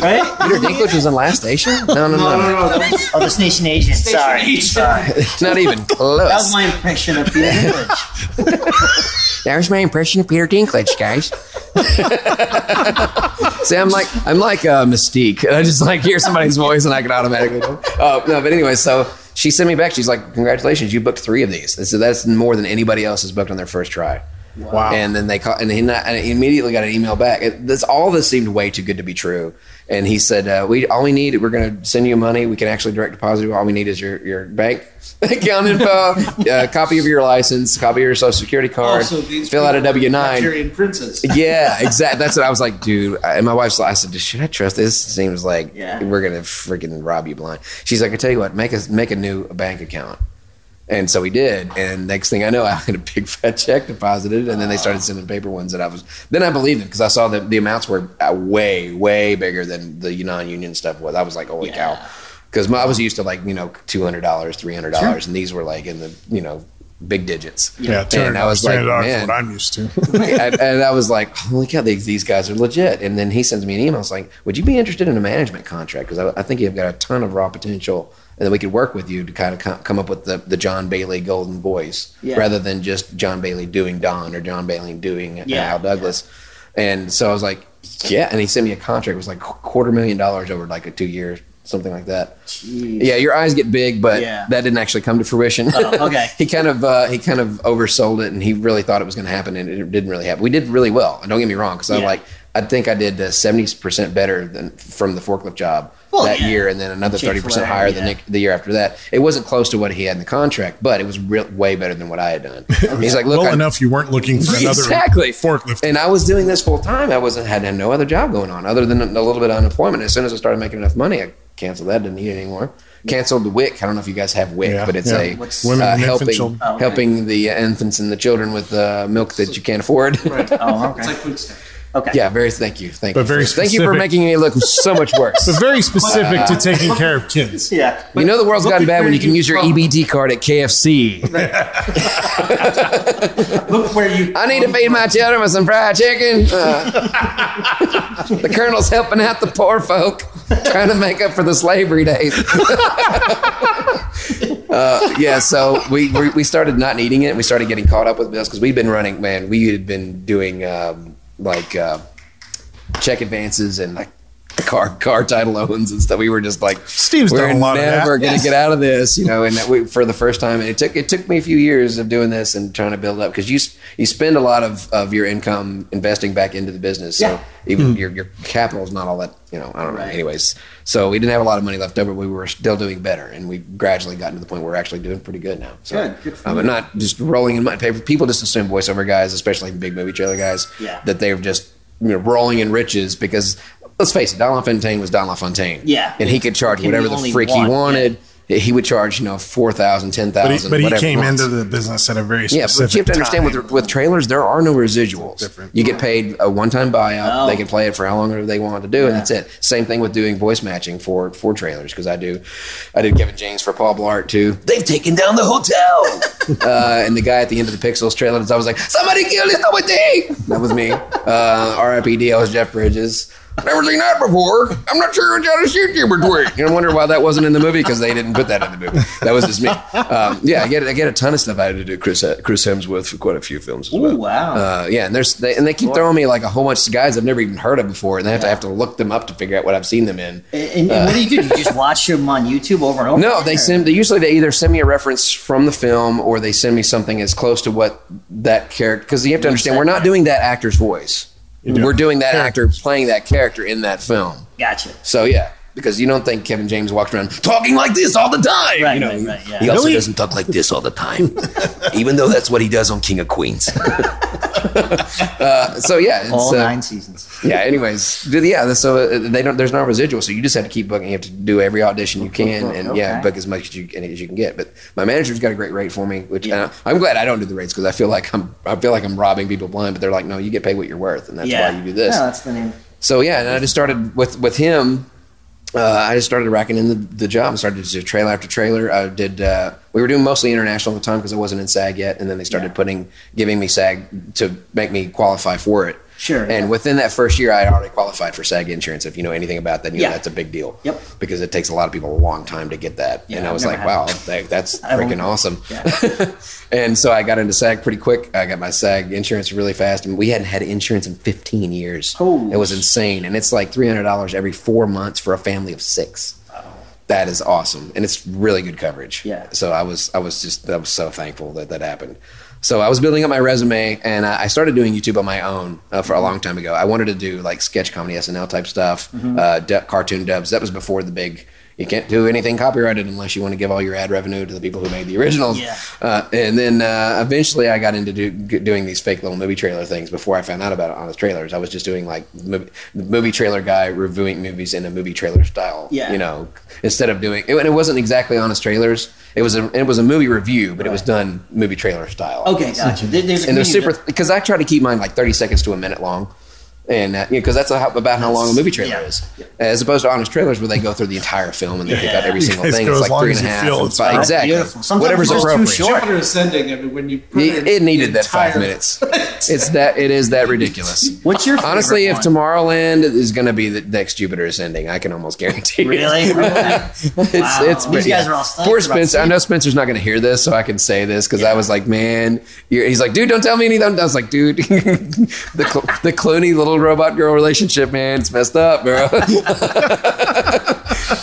right? Peter Dinklage was in Last Station. No, no, no, No, no, no. Was Oh, the Station Agent. Sorry, Agent. sorry. not even close. That was my impression of Peter Dinklage. There's my impression of Peter Dinklage, guys. See, I'm like I'm like uh, Mystique. I just like hear somebody's voice and I can automatically. know. Oh no, but anyway, so she sent me back. She's like, "Congratulations, you booked three of these." And so that's more than anybody else has booked on their first try. Wow. And then they call, and he, not, and he immediately got an email back. It, this all this seemed way too good to be true. And he said, uh, "We all we need, we're going to send you money. We can actually direct deposit. All we need is your your bank account info, uh, copy of your license, copy of your social security card, also fill out a W nine. Nigerian princes. Yeah, exactly. That's what I was like, dude. And my wife's like, I said, should I trust this? Seems like Yeah. we're gonna freaking rob you blind. She's like, I tell you what, make a make a new bank account. And so we did. And next thing I know, I had a big fat check deposited, and then they started sending paper ones that I was. Then I believed them because I saw that the amounts were uh, way, way bigger than the non-union stuff was. I was like, holy Yeah. cow! Because I was used to like you know two hundred dollars, three hundred dollars, and these were like in the you know big digits. yeah, And I was like, man, What I'm used to. and, and I was like, holy cow, these, these guys are legit. And then he sends me an email. It's like, would you be interested in a management contract? Because I, I think you've got a ton of raw potential, and then we could work with you to kind of come up with the, the Jon Bailey golden voice, Yeah. rather than just Jon Bailey doing Don or Jon Bailey doing Yeah, Al Douglas. And so I was like, yeah. And he sent me a contract. It was like quarter million dollars over like a two years, something like that. Jeez. Yeah, your eyes get big, but Yeah. that didn't actually come to fruition. Oh, okay. he kind of uh, he kind of oversold it, and he really thought it was going to happen, and it didn't really happen. We did really well, and don't get me wrong, because I Yeah. like I think I did uh, seventy percent better than from the forklift job Well, that yeah. year, and then another thirty percent Chick-fil-A, higher yeah. the, ne- the year after that. It wasn't close to what he had in the contract, but it was real, way better than what I had done. He's like, look, well I- enough you weren't looking for another exactly forklift. and I was doing this full time. I wasn't had, had no other job going on other than a little bit of unemployment. As soon as I started making enough money, I canceled that. Didn't need it anymore. Canceled the WIC. I don't know if you guys have WIC, Yeah, but it's yeah. a What's- Women uh, and infant helping. Oh, okay. helping the uh, infants and the children with uh, milk that you can't afford. Right. Oh, It's okay. like food stamps. Okay. yeah, very. Thank you. Thank But you. very thank you for making me look so much worse. but very specific to taking care of kids. Yeah. you know the world's gotten bad when you can use your from. EBT card at KFC. Look where you. I need to feed my children with some fried chicken. Uh, the colonel's helping out the poor folk, trying to make up for the slavery days. uh, yeah, so we, we we started not needing it. We started getting caught up with bills because we'd been running. Man, we had been doing um, like uh, check advances and like car car title loans and stuff. We were just like Steve's we're done a lot of that. never going to get out of this, you know. And that we, for the first time, it took it took me a few years of doing this and trying to build up because you you spend a lot of, of your income investing back into the business. So Yeah. even Hmm. your your capital is not all that you know. I don't know. Right. Anyways, so we didn't have a lot of money left over. We were still doing better, and we gradually gotten to the point where we're actually doing pretty good now. So, Good. Good um, but not just rolling in money. paper. People just assume voiceover guys, especially big movie trailer guys, Yeah. that they're just you know rolling in riches because. Let's face it, Don LaFontaine was Don LaFontaine. Yeah. And he could charge Can whatever the freak one, he yeah. wanted. He would charge, you know, 4000 10000 But he, but he came wants. into the business at a very specific Yeah, specific but you have to understand time. with with trailers, there are no residuals. Different. You get paid a one time buyout. Oh. They can play it for how long they want to do, and that's it. Same thing with doing voice matching for for trailers because I do, I did Kevin James for Paul Blart too. They've taken down the hotel, uh, and the guy at the end of the Pixels trailer, I was like, somebody kill this thing. That was me. Uh, R.I.P.D. I was Jeff Bridges. Never seen that before. I'm not sure which other YouTuber tweet. And I wonder why that wasn't in the movie because they didn't put that in the movie. That was just me. Um, yeah, I get I get a ton of stuff. I had to do Chris Chris Hemsworth for quite a few films as well. Ooh, wow. Uh, yeah, and there's they, and they keep throwing me like a whole bunch of guys I've never even heard of before, and I have to have to look them up to figure out what I've seen them in. And, and what do you do? Do you just watch them on YouTube over and over? No, they send. They usually they either send me a reference from the film or they send me something as close to what that character. Because you have to understand, we're not doing that actor's voice. We're doing that actor playing that character in that film. Gotcha. So yeah, because you don't think Kevin James walks around talking like this all the time. Right, you know, right, right, yeah. He also Really? doesn't talk like this all the time, even though that's what he does on King of Queens. so yeah, it's, All uh, nine seasons. yeah. Anyways, yeah. So uh, they don't. There's no residual, so you just have to keep booking. You have to do every audition you can, and yeah, book as much as you as you can get. But my manager's got a great rate for me, which uh, I'm glad I don't do the rates because I feel like I'm I feel like I'm robbing people blind. But they're like, no, you get paid what you're worth, and that's yeah. why you do this. No, that's the name. So yeah, and I just started with with him. Uh, I just started racking in the, the job. I started to do trailer after trailer. I did. Uh, we were doing mostly international at the time because I wasn't in SAG yet, and then they started Yeah. putting giving me SAG to make me qualify for it. Sure, And yeah. within that first year, I had already qualified for SAG insurance. If you know anything about that, you Yeah. know that's a big deal. Yep. Because it takes a lot of people a long time to get that. Yeah, and I was like, wow, that. that, that's freaking awesome. Yeah. and so I got into SAG pretty quick. I got my SAG insurance really fast, and we hadn't had insurance in 15 years. Holy it was insane, and it's like $300 every four months for a family of six. That is awesome, and it's really good coverage. Yeah. So I was, I was just, I was so thankful that that happened. So I was building up my resume, and I started doing YouTube on my own uh, for a long time ago. I wanted to do like sketch comedy, SNL type stuff, Mm-hmm. uh, du- cartoon dubs. That was before the big. You can't do anything copyrighted unless you want to give all your ad revenue to the people who made the originals. Yeah. Uh, and then uh, eventually, I got into do, doing these fake little movie trailer things. Before I found out about honest trailers, I was just doing like movie, movie trailer guy reviewing movies in a movie trailer style. Yeah. You know, instead of doing it, and it wasn't exactly honest trailers. It was a it was a movie review, but it was done movie trailer style. Okay, gotcha. There's And they're super because I try to keep mine like thirty seconds to a minute long. And uh, you know, because that's how, about how long a movie trailer Yeah. is, as opposed to honest trailers where they go through the entire film and they pick out every You single thing. It's like three three as and a you half. feel and it's five- fine. exactly. Beautiful. Sometimes Whatever's it's just too appropriate. short. Jupiter Ascending. I mean, when you put It, it needed that five minutes. It's that it is that ridiculous. What's your favorite Honestly, if? Tomorrowland is going to be the next Jupiter Ascending, I can almost guarantee. it. Really? it's Wow. it's These guys are all stoked poor Spencer. I know Spencer's not going to hear this, so I can say this because I was like, man, you're, he's like, dude, don't tell me anything. I was like, dude, the Cl- the Clooney little robot girl relationship, man, it's messed up, bro.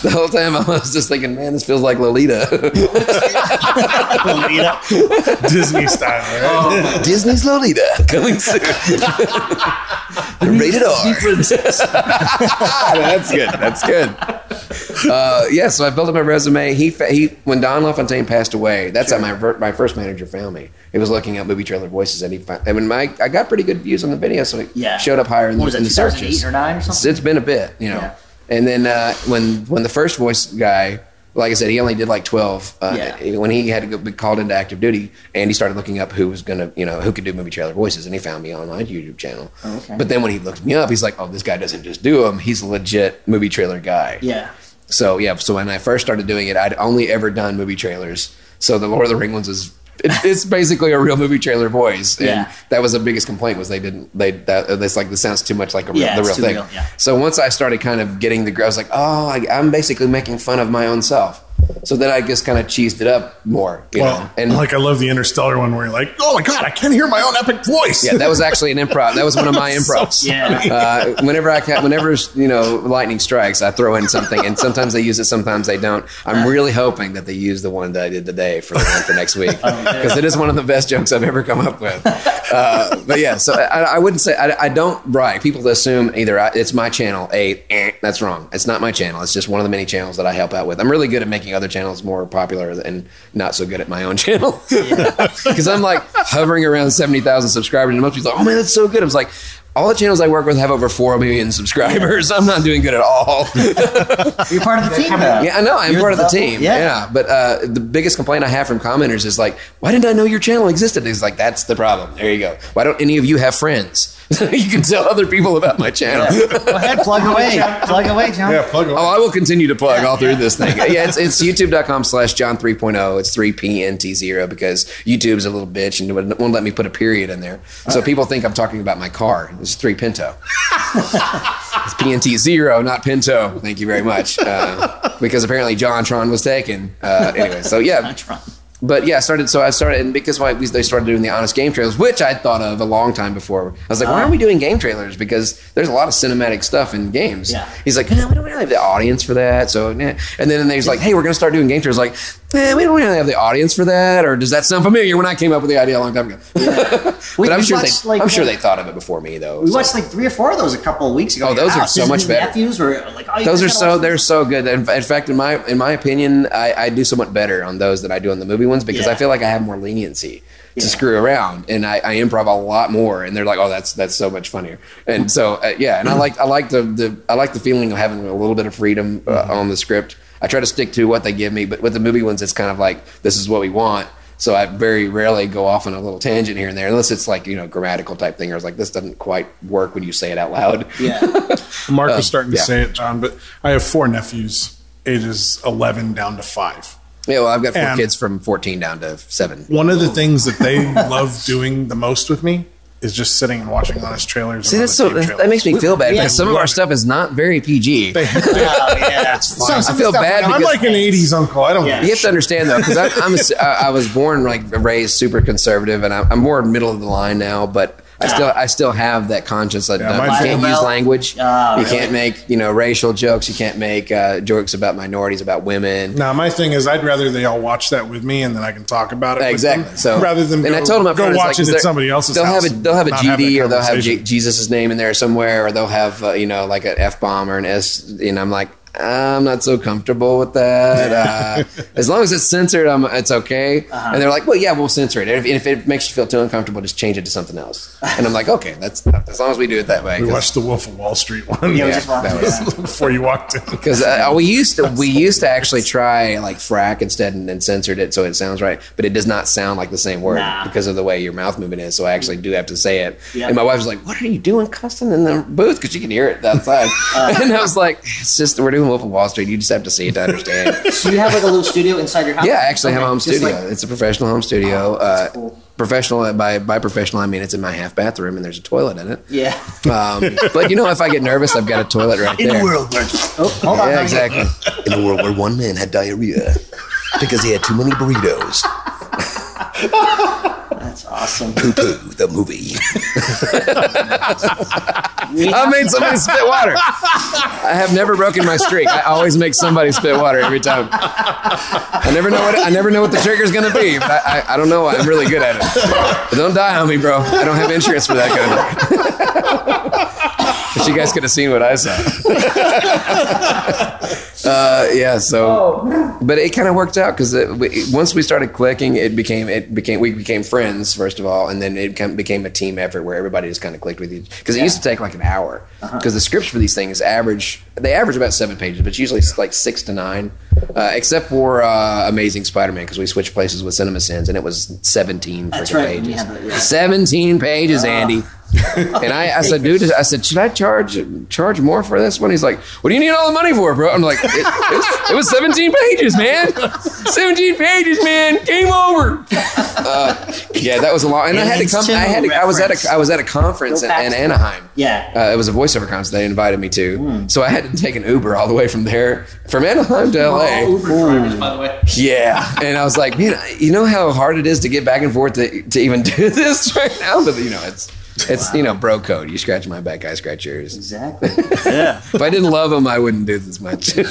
the whole time I was just thinking, man, this feels like Lolita. Lolita. Disney style. Right? Disney's Lolita coming soon. Rated R. Ah, that's good. That's good. Uh, yeah, so I built up my resume. He he when Don LaFontaine passed away, that's how my my first manager found me. He was looking at movie trailer voices, and he found, and when my I got pretty good views on the video, so it Yeah. showed up higher in, What the, was in the 2008 searches. or 9 or something? it's been a bit, you know. Yeah. And then uh, when when the first voice guy, like I said, he only did like twelve. Uh, Yeah. When he had to go, be called into active duty, and he started looking up who was gonna, you know, who could do movie trailer voices, and he found me on my YouTube channel. Oh, okay. But then when he looked me up, he's like, "Oh, this guy doesn't just do them; he's a legit movie trailer guy." Yeah. So yeah, so when I first started doing it, I'd only ever done movie trailers. So the Lord of the Ring ones is it, it's basically a real movie trailer voice, and Yeah. that was the biggest complaint was they didn't they that uh, it's like this sounds too much like a real, Yeah, the real too thing. real, yeah. So once I started kind of getting the, I was like, oh, I, I'm basically making fun of my own self. So then I just kind of cheesed it up more, you Well, know, and like I love the Interstellar one where you're like, oh my god, I can't hear my own epic voice. yeah, that was actually an improv. That was one of my So. Yeah. Uh, whenever I can, whenever you know lightning strikes, I throw in something, and sometimes they use it, sometimes they don't. I'm really hoping that they use the one that I did today for the one for next week because it is one of the best jokes I've ever come up with. Uh, but yeah, so I, I wouldn't say I, I don't brag. People assume either I, it's my channel. A eh, that's wrong. It's not my channel. It's just one of the many channels that I help out with. I'm really good at making other channels more popular and not so good at my own channel because I'm like hovering around seventy thousand subscribers, and most people are like, "Oh man, that's so good." I was like. All the channels I work with have over four million subscribers. I'm not doing good at all. You're part of the team, though. Yeah, I know. I'm You're part of the the- team. yeah. Yeah. But uh, the biggest complaint I have from commenters is like, why didn't I know your channel existed? It's like, that's the problem. There you go. Why don't any of you have friends? you can tell other people about my channel. Go ahead, plug away. plug away, Jon. yeah, plug away. Oh, I will continue to plug all through this thing. Yeah, it's, it's youtube.com slash Jon 3.0. It's 3PNT0 because YouTube's a little bitch and won't won't let me put a period in there. So people think I'm talking about my car. It's 3 Pinto. it's PNT zero, not Pinto. Thank you very much. Uh, because apparently Jontron was taken. Uh, anyway, so yeah. But yeah, I started. So I started, and because why we, they started doing the honest game trailers, which I'd thought of a long time before. I was like, why aren't we uh-huh. doing game trailers? Because there's a lot of cinematic stuff in games. Yeah. He's like, no, we don't really have the audience for that. So, yeah. and then he's like, hey, we're gonna start doing game trailers. Like, eh, we don't really have the audience for that. Or does that sound familiar? When I came up with the idea a long time ago. We- but I'm we sure they, like, I'm sure uh, they thought of it before me though. We so. watched like three or four of those a couple of weeks ago. Oh, those are so much better. Nephews were like, oh, those are so they're so good. In in fact, in my in my opinion, I, I do somewhat better on those than I do on the movie ones because Yeah. I feel like I have more leniency to screw around, and I, I improv a lot more. And they're like, "Oh, that's that's so much funnier." And so uh, yeah, and I like I like the, the I like the feeling of having a little bit of freedom uh, Mm-hmm. on the script. I try to stick to what they give me, but with the movie ones, it's kind of like this is what we want. So I very rarely go off on a little tangent here and there, unless it's like you know grammatical type thing. Or it's like this doesn't quite work when you say it out loud. Yeah. Mark Um, was starting to yeah. say it, Jon, but I have four nephews, ages 11 down to five. Yeah, well, I've got four And- kids from 14 down to seven. One of the things that they love doing the most with me is just sitting and watching honest trailers. See, that's so honest game that, that makes me feel bad Yeah. because some of our stuff is not very PG. They- oh, yeah. Some- I feel bad like- I'm like an 80s uncle. I don't Yeah. You have to understand though, because I'm a, I I was born like raised super conservative, and I'm, I'm more middle of the line now. But I still I still have that conscience that Yeah, uh, my you can't use language. Oh, you really? can't make you know racial jokes. You can't make uh, jokes about minorities, about women. Now, my thing is, I'd rather they all watch that with me, and then I can talk about it. with Exactly. them, So rather than and go, I told them up go front, it's watch like, it 'cause at they're- somebody else's They'll house. have a they'll have a not GD that or they'll have J- Jesus' name in there somewhere, or they'll have uh, you know like an F bomb or an S. And I'm like. I'm not so comfortable with that. Uh, as long as it's censored, I'm, it's okay. Uh-huh. And they're like, "Well, yeah, we'll censor it. And if, if it makes you feel too uncomfortable, just change it to something else." And I'm like, "Okay, that's as long as we do it that way." We watched the Wolf of Wall Street one Yeah, Yeah, just that was- before you walked in. Because uh, we used to we used to actually try like frack instead and, and censored it so it sounds right, but it does not sound like the same word Nah. because of the way your mouth movement is. So I actually do have to say it. Yeah. And my wife was like, "What are you doing, cussing in the booth?" Because she can hear it outside. Uh. and I was like, "It's just we're doing Wolf of Wall Street. You just have to see it to understand." So you have like a little studio inside your house? yeah, I actually have a home just studio. like- it's a professional home studio. Oh, that's uh, cool. Professional by by professional, I mean it's in my half bathroom and there's a toilet in it. yeah. Um, but you know, if I get nervous, I've got a toilet right In there. a world where Oh, hold. Yeah, honey. exactly. in the world where one man had diarrhea because he had too many burritos. That's awesome. Poo poo the movie. I made somebody spit water. I have never broken my streak. I always make somebody spit water every time. I never know what I never know what the trigger's gonna be, but I, I, I don't know. I'm really good at it. But don't die on me, bro. I don't have insurance for that kind of. but you guys could have seen what I saw. uh, yeah. So, but it kind of worked out because once we started clicking, it became it became we became friends first of all, and then it became, became a team effort where everybody just kind of clicked with each. Because it used to take like an hour. Because the scripts for these things average they average about seven pages, but usually it's usually like six to nine, uh, except for uh, Amazing Spider-Man because we switched places with CinemaSins and it was seventeen right, pages. that, yeah. Seventeen pages, Andy. And I, I said, dude, I said, should I charge charge more for this one? He's like, what do you need all the money for, bro? I'm like, it, it, was, it was 17 pages, man. 17 pages, man. Game over. Uh, yeah, that was a lot. And I had to come. I had. To, I was at a. I was at a conference in, in Anaheim. Yeah. Uh, it was a voiceover conference they invited me to, Hmm. so I had to take an Uber all the way from there, from Anaheim to LA. Oh, Uber drivers, by the way. Yeah, and I was like, man, you know how hard it is to get back and forth to, to even do this right now. But you know, it's it's you know bro code. You scratch my back, I scratch yours. Exactly. Yeah. If I didn't love them, I wouldn't do this much. Do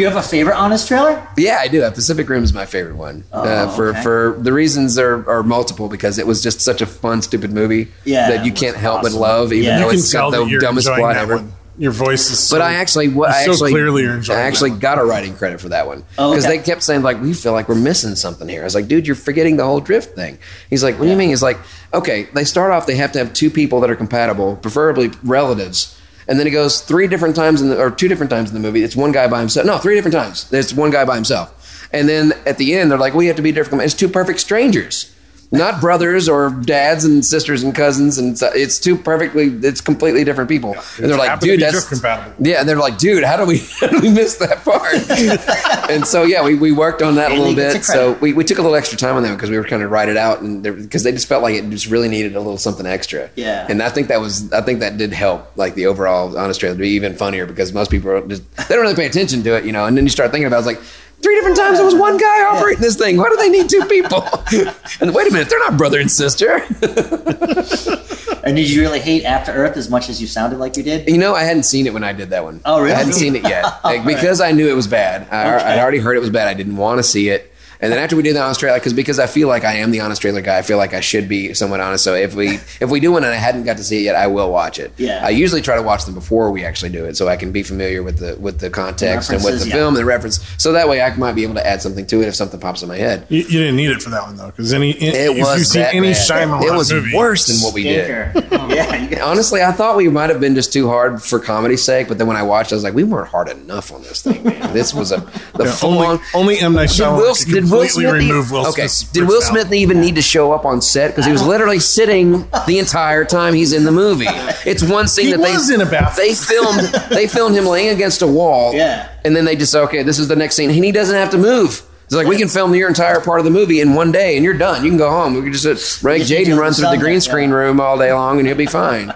you have a favorite honest trailer? yeah, I do. Uh, Pacific Rim is my favorite one uh, Oh, for okay. for the reasons are, are multiple because it was just such a fun, stupid movie Yeah, that you can't was help but love, even Yeah. though it's got the dumbest plot ever. one. Your voice is. So, But I actually, what you I so actually clearly are enjoying I actually got a writing credit for that one because okay. they kept saying like, we feel like we're missing something here. I was like, dude, you're forgetting the whole drift thing. He's like, what do you mean? He's like, okay, they start off, they have to have two people that are compatible, preferably relatives. And then it goes three different times in the, or two different times in the movie. It's one guy by himself. No, three different times. It's one guy by himself. And then at the end, they're like, we have to be different. It's two perfect strangers. Not brothers or dads and sisters and cousins, and so it's two perfectly, it's completely different people. and they're like, dude, that's drift compatible. Yeah, and they're like, dude, how do we how do we miss that part? and so yeah, we, we worked on that a little bit. to So we, we took a little extra time on that because we were kind of write it out, and because they just felt like it just really needed a little something extra. Yeah. and I think that was I think that did help like the overall honest trailer to be even funnier because most people are just they don't really pay attention to it, you know. And then you start thinking about it, it's like. Three different times it was one guy operating this thing. Why do they need two people? and wait a minute, they're not brother and sister. And did you really hate After Earth as much as you sounded like you did? You know, I hadn't seen it when I did that one. Oh, really? I hadn't seen it yet Like, because I knew it was bad. I, Okay. I'd already heard it was bad. I didn't want to see it. And then after we do the honest trailer, because because I feel like I am the honest trailer guy, I feel like I should be somewhat honest. So if we if we do one and I hadn't got to see it yet, I will watch it. Yeah. I usually try to watch them before we actually do it, so I can be familiar with the with the context and with the yeah. film and the reference. So that way I might be able to add something to it if something pops in my head. You, you didn't need it for that one though, because any It if was you've seen that any bad. Shyamalan It was movie, worse than what we did. Stinker. yeah, Honestly, I thought we might have been just too hard for comedy's sake, but then when I watched, I was like, we weren't hard enough on this thing, man. This was a the Yeah, full only, on. only M Night Did Shyamalan Will, did Will completely Smith remove Will okay. Smith's Did Will personality. Smith even need to show up on set because he was literally sitting the entire time he's in the movie? It's one scene He that was they in a bathroom. they filmed. They filmed him laying against a wall. Yeah. and then they just okay, this is the next scene, and he doesn't have to move. It's like we can film your entire part of the movie in one day, and you're done. You can go home. We can just uh, let Ray Jaden to run through the green it, screen yeah. room all day long, and he'll be fine.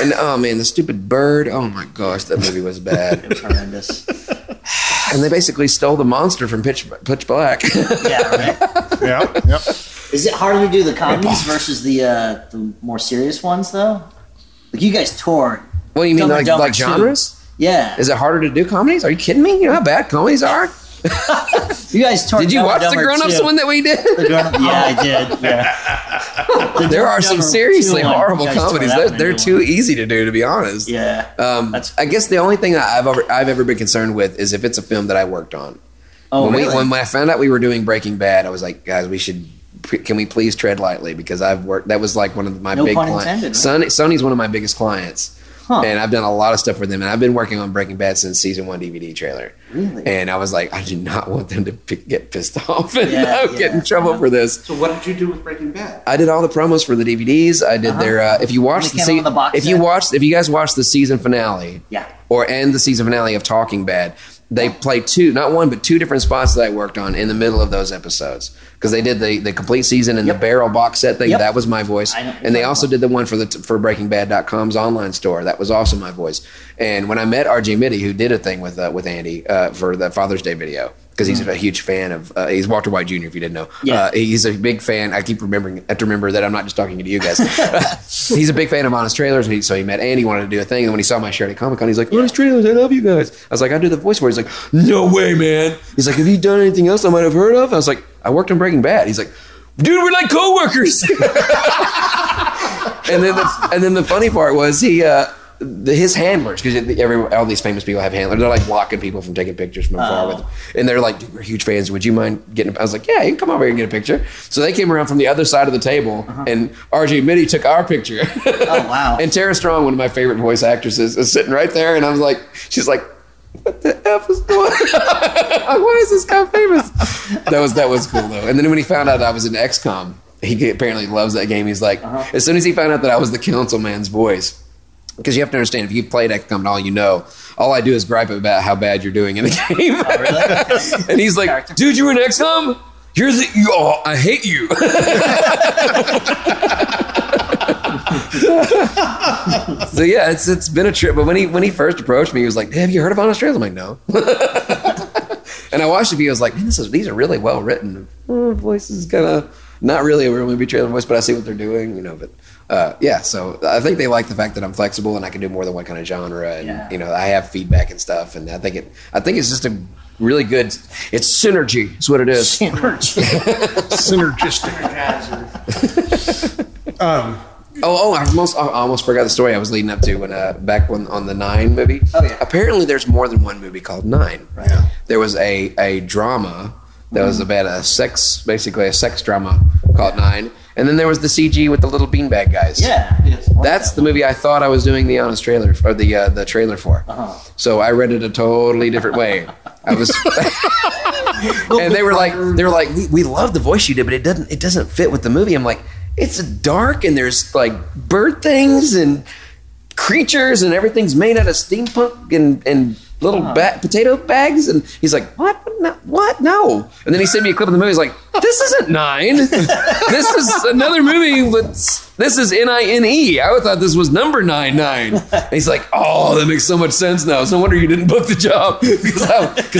And oh man, the stupid bird! Oh my gosh, that movie was bad. it was horrendous. And they basically stole the monster from Pitch Pitch Black. Yeah, right. Yeah, yep. Is it harder to do the comedies versus the uh, the more serious ones though? Like you guys toured. what do you mean, Dumb and like Dumber like 2. genres? Yeah. Is it harder to do comedies? Are you kidding me? You know how bad comedies are? You guys toured. Did you watch the grown ups 2. one that we did? The Grown Up- yeah, I did. Yeah. there are some seriously horrible you guys tore comedies. They're, they're too one. easy to do, to be honest. Yeah. Um, That's- I guess the only thing that I've ever I've ever been concerned with is if it's a film that I worked on. Oh, when, really? we, when I found out we were doing Breaking Bad, I was like, guys, we should. Can we please tread lightly? Because I've worked. That was like one of my No big clients. intended, Sony, Sony's one of my biggest clients, Huh. and I've done a lot of stuff with them. And I've been working on Breaking Bad since season one DVD trailer. Really? And I was like, I do not want them to p- get pissed off and Yeah, uh, get in yeah. trouble for this. So what did you do with Breaking Bad? I did all the promos for the DVDs. I did their. Uh, if you watch They the, se- the box if you set? watched, if you guys watched the season finale, Yeah. or and the season finale of Talking Bad, they play two, not one, but two different spots that I worked on in the middle of those episodes because they did the, the complete season and Yep. the barrel box set thing. Yep. That was my voice, and they also did the one for the for BreakingBad.com's online store. That was also my voice. And when I met RJ Mitte, who did a thing with uh, with Andy uh, for the Father's Day video. Because he's a huge fan of, uh, he's Walter White Jr. If you didn't know. Yeah. uh, he's a big fan. I keep remembering, I have to remember that I'm not just talking to you guys. he's a big fan of Honest Trailers, and he, so he met Andy, wanted to do a thing, and when he saw my shirt at Comic Con, he's like, "Honest Trailers, I love you guys." I was like, "I do the voice for." it." He's like, "No way, man." He's like, "Have you done anything else I might have heard of?" I was like, "I worked on Breaking Bad." He's like, "Dude, we're like coworkers." and then the, and then the funny part was he. Uh, the, his handlers, because every all these famous people have handlers. They're like blocking people from taking pictures from afar Oh. with them. And they're like, we're huge fans. Would you mind getting? I was like, yeah, you can come over here and get a picture. So they came around from the other side of the table, uh-huh. and RJ Mitte took our picture. Oh, wow. and Tara Strong, one of my favorite voice actresses, is sitting right there, and I was like, she's like. What the f is going on? Why is this guy famous? That was that was cool though. And then when he found out I was in XCOM, he apparently loves that game. He's like, uh-huh. as soon as he found out that I was the councilman's voice, because you have to understand, if you played XCOM and all you know, all I do is gripe about how bad you're doing in the game. really? and he's like, Character. dude, you're in XCOM? Here's the, you, oh, I hate you. so yeah, it's it's been a trip. But when he when he first approached me, he was like, "Have you heard of Honest Trails?" I'm like, "No." and I watched the video. I was like, "Man, this is these are really well written. Uh, voice is kind of not really a real movie trailer voice, but I see what they're doing, you know." But uh, yeah, so I think they like the fact that I'm flexible and I can do more than one kind of genre, and Yeah. you know, I have feedback and stuff, and I think it I think it's just a really good. It's synergy. Is what it is. synergy Synergistic. um, Oh, oh! I almost, I almost forgot the story I was leading up to when uh, back when on the Nine movie. Oh, yeah. Apparently, there's more than one movie called Nine. Right. Yeah. There was a a drama that was about a sex, basically a sex drama called Nine, and then there was the CG with the little beanbag guys. Yeah. That's the movie I thought I was doing the honest trailer or the uh, the trailer for. Uh-huh. So I read it a totally different way. I was and they were like, they were like, we, we love the voice you did, but it doesn't, it doesn't fit with the movie. I'm like, it's dark and there's like bird things and creatures and everything's made out of steampunk and and little ba- potato bags. And he's like, what? No, what? No. And then he sent me a clip of the movie. He's like, this isn't nine. this is another movie with. This is N I N E. I thought this was number nine nine. And he's like, oh, that makes so much sense now. It's no wonder you didn't book the job because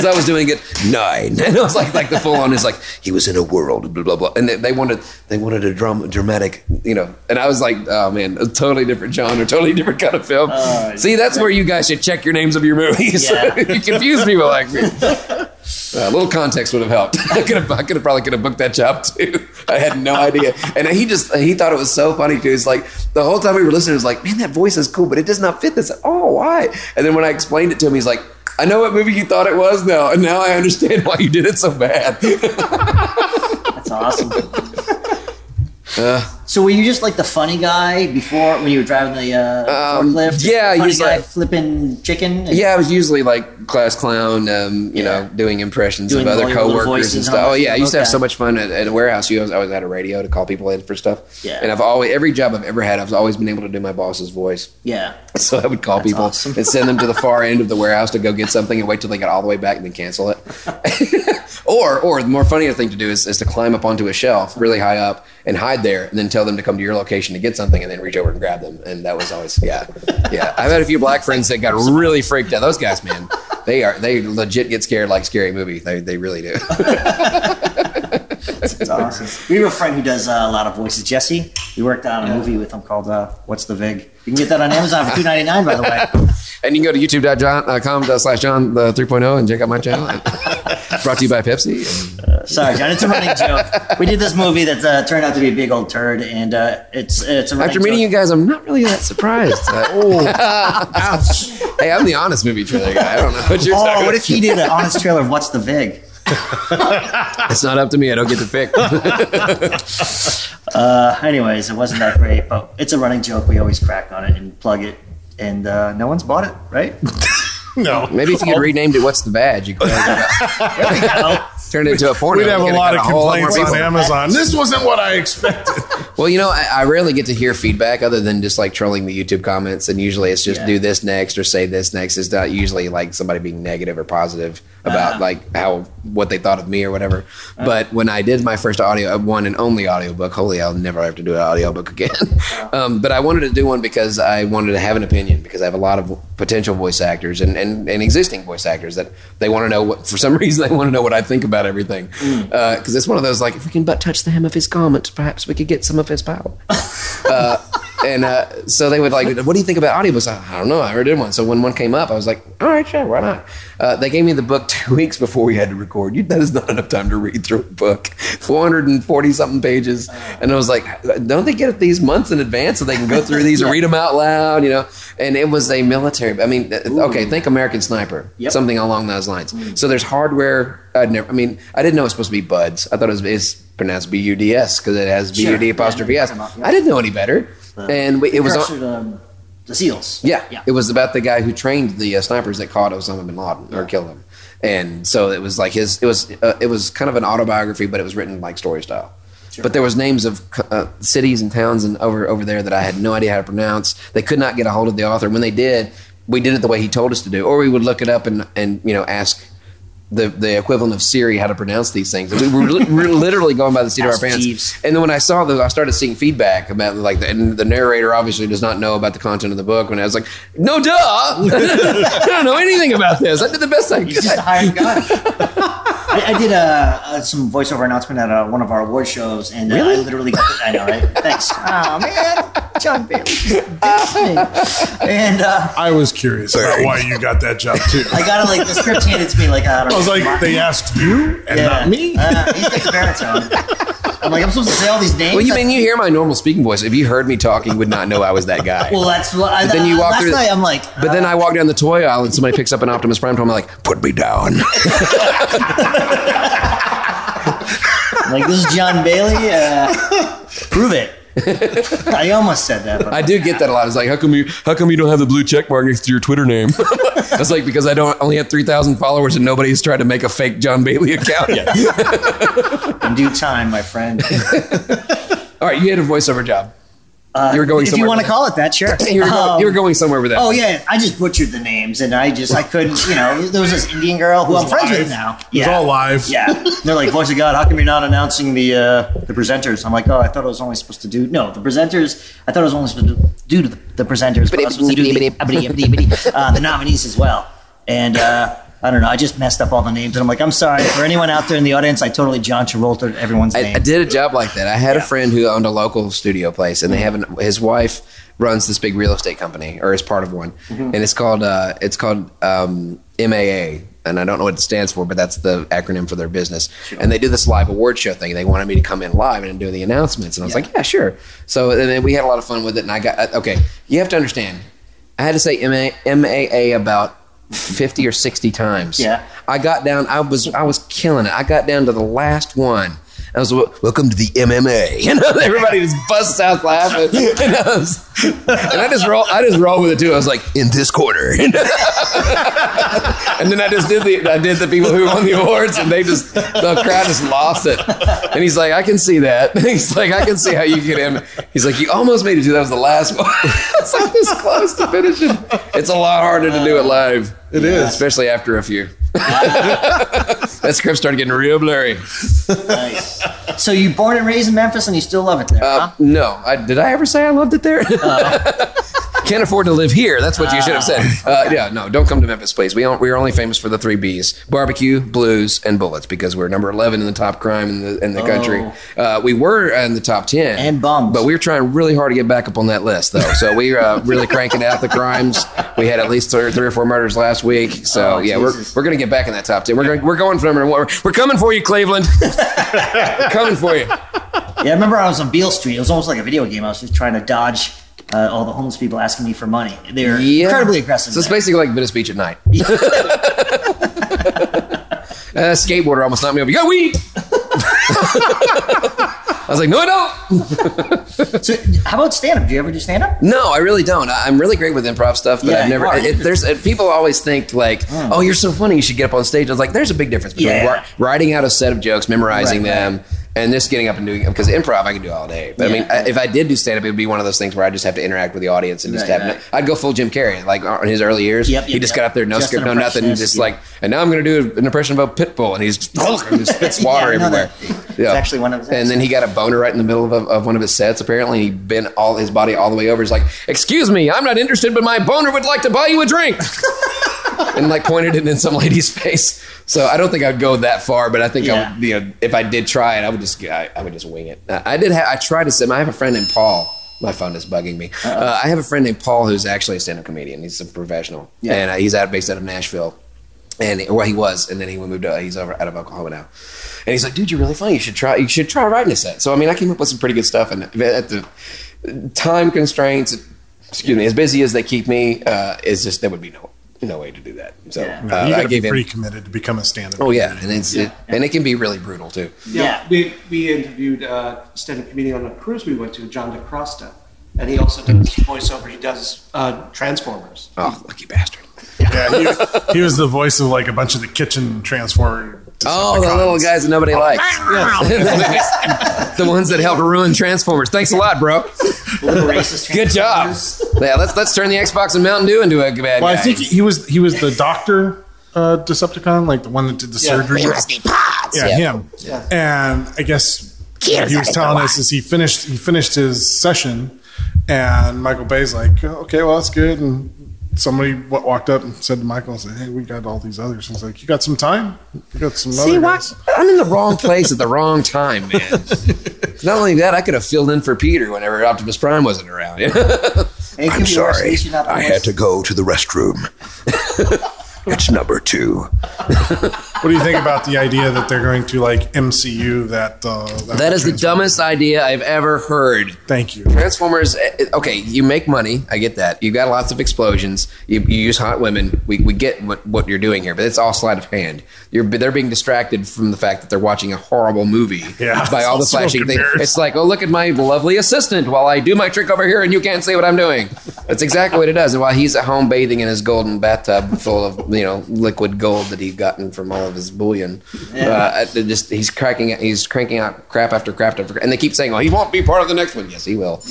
I, I was doing it nine. And I was like, like the full on is like he was in a world, blah blah blah. And they, they wanted they wanted a drum, dramatic, you know. And I was like, oh man, a totally different genre, totally different kind of film. Uh, See, that's where you guys should check your names of your movies. Yeah. you confuse people like me. Uh, a little context would have helped. I could have, I could have probably could have booked that job too. I had no idea, and he just he thought it was so funny too. It's like the whole time we were listening, it was like, man, that voice is cool, but it does not fit this. Oh, why? And then when I explained it to him, he's like, I know what movie you thought it was now, and now I understand why you did it so bad. That's awesome. So were you just like the funny guy before when you were driving the uh, Um, forklift? yeah, funny usually- guy flipping chicken. and- Yeah, I was usually like class clown, um, you Yeah. know, doing impressions Doing of other all your little coworkers and stuff. Oh yeah, I used to have so much fun at, at a warehouse. You always, always had a radio to call people in for stuff. Yeah. and I've always every job I've ever had, I've always been able to do my boss's voice. yeah. So I would call That's people awesome. and send them to the far end of the warehouse to go get something and wait till they got all the way back and then cancel it. or, or the more funnier thing to do is, is to climb up onto a shelf really high up and hide there and then tell them to come to your location to get something and then reach over and grab them. And that was always, yeah, yeah. I've had a few black friends that got really freaked out. Those guys, man, they are, they legit get scared like scary movie. They, they really do. It's awesome. We have a friend who does uh, a lot of voices. Jesse. We worked on a movie with him called uh, "What's the Vig." You can get that on Amazon for two ninety nine. By the way, and you can go to youtube.com slash Jon the 3.0 and check out my channel. Brought to you by Pepsi. And, sorry, Jon. It's a running joke. We did this movie that uh, turned out to be a big old turd, and uh, it's it's a After meeting you guys, I'm not really that surprised. oh, hey, I'm the honest movie trailer guy. I don't know what you're Oh, talking what if he did an honest trailer of "What's the Vig"? It's not up to me. I don't get to pick. Uh, anyways, it wasn't that great, but it's a running joke. We always crack on it and plug it, and uh, no one's bought it, right? No. Maybe if you could renamed it, what's the badge? You could turn it into a porno. We'd have a lot of whole lot complaints on. Amazon. This wasn't what I expected. Well, you know, I, I rarely get to hear feedback other than just like trolling the YouTube comments, and usually it's just Yeah. do this next or say this next. It's not usually like somebody being negative or positive about Uh-huh. like how what they thought of me or whatever. But when I did my first audio, uh, one and only audiobook, holy, I'll never have to do an audiobook again. um, but I wanted to do one because I wanted to have an opinion because I have a lot of potential voice actors and, and, and existing voice actors that they want to know what for some reason they want to know what I think about everything because it's one of those like if we can but touch the hem of his garment, perhaps we could get some of his power. Uh, and uh, so they would like, what do you think about audiobooks? I, I don't know. I never did one. So when one came up, I was like, all right, sure, why not? Uh, they gave me the book two weeks before we had to record. You, that is not enough time to read through a book, 440 something pages. And I was like, don't they get it these months in advance so they can go through these and read them out loud, you know? And it was a military, I mean, uh, okay, think American Sniper, Yep. something along those lines. So there's hardware. I'd never, I mean, I didn't know it was supposed to be buds. I thought it was it's pronounced B U D S because it has B. U D Yeah, apostrophe yeah, S. yeah, yeah. I didn't know any better. And we, it was on, the, the seals. yeah, yeah. it was about the guy who trained the uh, snipers that caught Osama bin Laden or killed him. And so it was like his it was uh, it was kind of an autobiography, but it was written like story style. But there was names of uh, cities and towns and over over there that I had no idea how to pronounce. They could not get a hold of the author. When they did, we did it the way he told us to do, or we would look it up and and you know ask the the equivalent of Siri how to pronounce these things. We were, li- we were literally going by the seat of our Ask pants. Jeeves. And then when I saw that, I started seeing feedback about like, the, and the narrator obviously does not know about the content of the book. When I was like, no, duh, I don't know anything about this. I did the best I He's just a could. hired gun. I, I did uh, uh, some voiceover announcement at uh, one of our award shows, and uh, I literally got I know, right? Thanks. Oh man, Jon Bailey, just ditched me. and uh, I was curious about why you got that job too. I got it like the script handed to me like I don't I was know. like, they asked you and Yeah. not me. Uh, he's got his parents on. I'm like, I'm supposed to say all these names. Well, you mean you hear my normal speaking voice? If you heard me talking, you would not know I was that guy. Well, that's what. I, But then you uh, walk last through the- night. I'm like, but then I walk down the toy aisle and somebody picks up an Optimus Prime toy. I'm like, put me down. I'm like this is Jon Bailey. Uh, prove it. I almost said that. I do get that a lot. It's like, how come you how come you don't have the blue check mark next to your Twitter name? That's like because I don't only have three thousand followers and nobody's tried to make a fake Jon Bailey account. Yet. In due time, my friend. All right, you had a voiceover job. You were going if you want to call it that, sure. you were, going, Um, you were going somewhere with that. Oh yeah, I just butchered the names, and I just I couldn't. You know, there was this Indian girl who I'm friends with now. It was all live. Yeah, they're like, voice of God, how come you're not announcing the uh, the presenters? I'm like, oh, I thought I was only supposed to do no the presenters. I thought I was only supposed to do the, the presenters, but I was supposed to do the, uh, the nominees as well. And uh, I don't know, I just messed up all the names, and I'm like, I'm sorry for anyone out there in the audience. I totally John Travolta everyone's I, name. I did a job like that. I had a friend who owned a local studio place, and they have an, his wife runs this big real estate company, or is part of one, and it's called uh, it's called um, MAA. And I don't know what it stands for, but that's the acronym for their business. And they do this live award show thing. They wanted me to come in live and do the announcements, and I was Yeah. like, "Yeah, sure." So and then we had a lot of fun with it. And I got uh, okay. You have to understand. I had to say MA, MAA about fifty or sixty times. Yeah. I got down. I was I was killing it. I got down to the last one. I was welcome to the MMA. You know, everybody just busts out laughing. And I, was, and I just roll. I just roll with it too. I was like, in this quarter, and then I just did the I did the people who won the awards, and they just the crowd just lost it. And he's like, I can see that. He's like, I can see how you get him. He's like, you almost made it to that was the last one. it's like this close to finishing. It's a lot harder to do it live. It is. especially after a few. that script started getting real blurry. nice. So you born and raised in Memphis, and you still love it there, Uh, huh? no, I, did I ever say I loved it there? Can't afford to live here. That's what you should have said. Uh, yeah, no, don't come to Memphis, please. We don't, we are only famous for the three B's: barbecue, blues, and bullets. Because we're number eleven in the top crime in the in the country. Uh, we were in the top ten, And bums. but we were trying really hard to get back up on that list, though. So we uh, really cranking out the crimes. We had at least three, three or four murders last week. So Oh, yeah, Jesus. we're we're gonna get back in that top ten. We're going we're going for number one. We're coming for you, Cleveland. we're coming for you. Yeah, I remember I was on Beale Street. It was almost like a video game. I was just trying to dodge uh, all the homeless people asking me for money. They're Yeah. incredibly aggressive. So it's there. basically like Venice Beach at night. A skateboarder almost knocked me over. You got weed? I was like, no, I don't. So, how about stand up? Do you ever do stand up? No, I really don't. I- I'm really great with improv stuff, but Yeah, I've never. It, there's uh, people always think like, oh, you're so funny, you should get up on stage. I was like, there's a big difference between Yeah. writing out a set of jokes, memorizing Right, them, and this getting up and doing. Because improv, I can do all day. But I mean, I- if I did do stand up, it would be one of those things where I just have to interact with the audience and just Right, have. right. I'd go full Jim Carrey, like uh, in his early years. Yep, he just yep. got up there, no Just script, no nothing, just yeah. like, and now I'm going to do an impression of a pit bull, and he's and just spits water Yeah, everywhere. It's actually one of his And then he got a boner right in the middle of, of one of his sets. Apparently, he bent all his body all the way over. He's like, "Excuse me, I'm not interested, but my boner would like to buy you a drink." and like pointed it in some lady's face. So I don't think I'd go that far, but I think I would, you know, if I did try it, I would just I, I would just wing it. I did. Ha- I tried to say. I have a friend named Paul. My phone is bugging me. Uh, I have a friend named Paul who's actually a stand-up comedian. He's a professional, Yeah. and uh, he's out based out of Nashville and well, he was, and then he moved. To, he's over out of Oklahoma now, and he's like, "Dude, you're really funny. You should try. You should try writing a set." So I mean, I came up with some pretty good stuff, and at the time constraints, excuse me, as busy as they keep me, uh, is just there would be no no way to do that. So Yeah. uh, you I got to be gave him. pretty committed to become a stand-up. Oh yeah, and it's It, and it can be really brutal too. Yeah. We, we interviewed uh, stand-up comedian on a cruise we went to, John DiCrosta. And he also does voiceover. He does uh, Transformers. Oh, lucky bastard! Yeah, he, he was the voice of like a bunch of the kitchen transformer. Oh, the little guys that nobody likes. the ones that helped ruin Transformers. Thanks a lot, bro. Little Good job. Yeah, let's let's turn the Xbox and Mountain Dew into a bad Well, guy. I think he was he was the doctor uh, Decepticon, like the one that did the Yeah. surgery. Yeah, Yeah. him. Yeah. And I guess what he was telling us as he finished he finished his session, and Michael Bay's like, "Oh, okay, well that's good. And somebody walked up and said to Michael, "said Hey, we got all these others." He's like, "You got some time? You got some See other guys?" I'm in the wrong place at the wrong time, man. Not only that, I could have filled in for Peter whenever Optimus Prime wasn't around. And it could I'm be worse. At sorry. least you're not the I had to go to the restroom. it's number two. What do you think about the idea that they're going to like MCU that? Uh, That is the dumbest idea I've ever heard. Thank you. Transformers, eh, okay, you make money. I get that. You got lots of explosions. You, you use hot women. We, we get what, what you're doing here, but it's all sleight of hand. You're they're being distracted from the fact that they're watching a horrible movie Yeah, by all the flashing things. It's like, oh, look at my lovely assistant while I do my trick over here, and you can't see what I'm doing. That's exactly what it does. And while he's at home bathing in his golden bathtub full of you know liquid gold that he'd gotten from all of his bullion, uh, just he's cracking he's cranking out crap after crap after, and they keep saying, "Well, he won't be part of the next one." Yes, he will.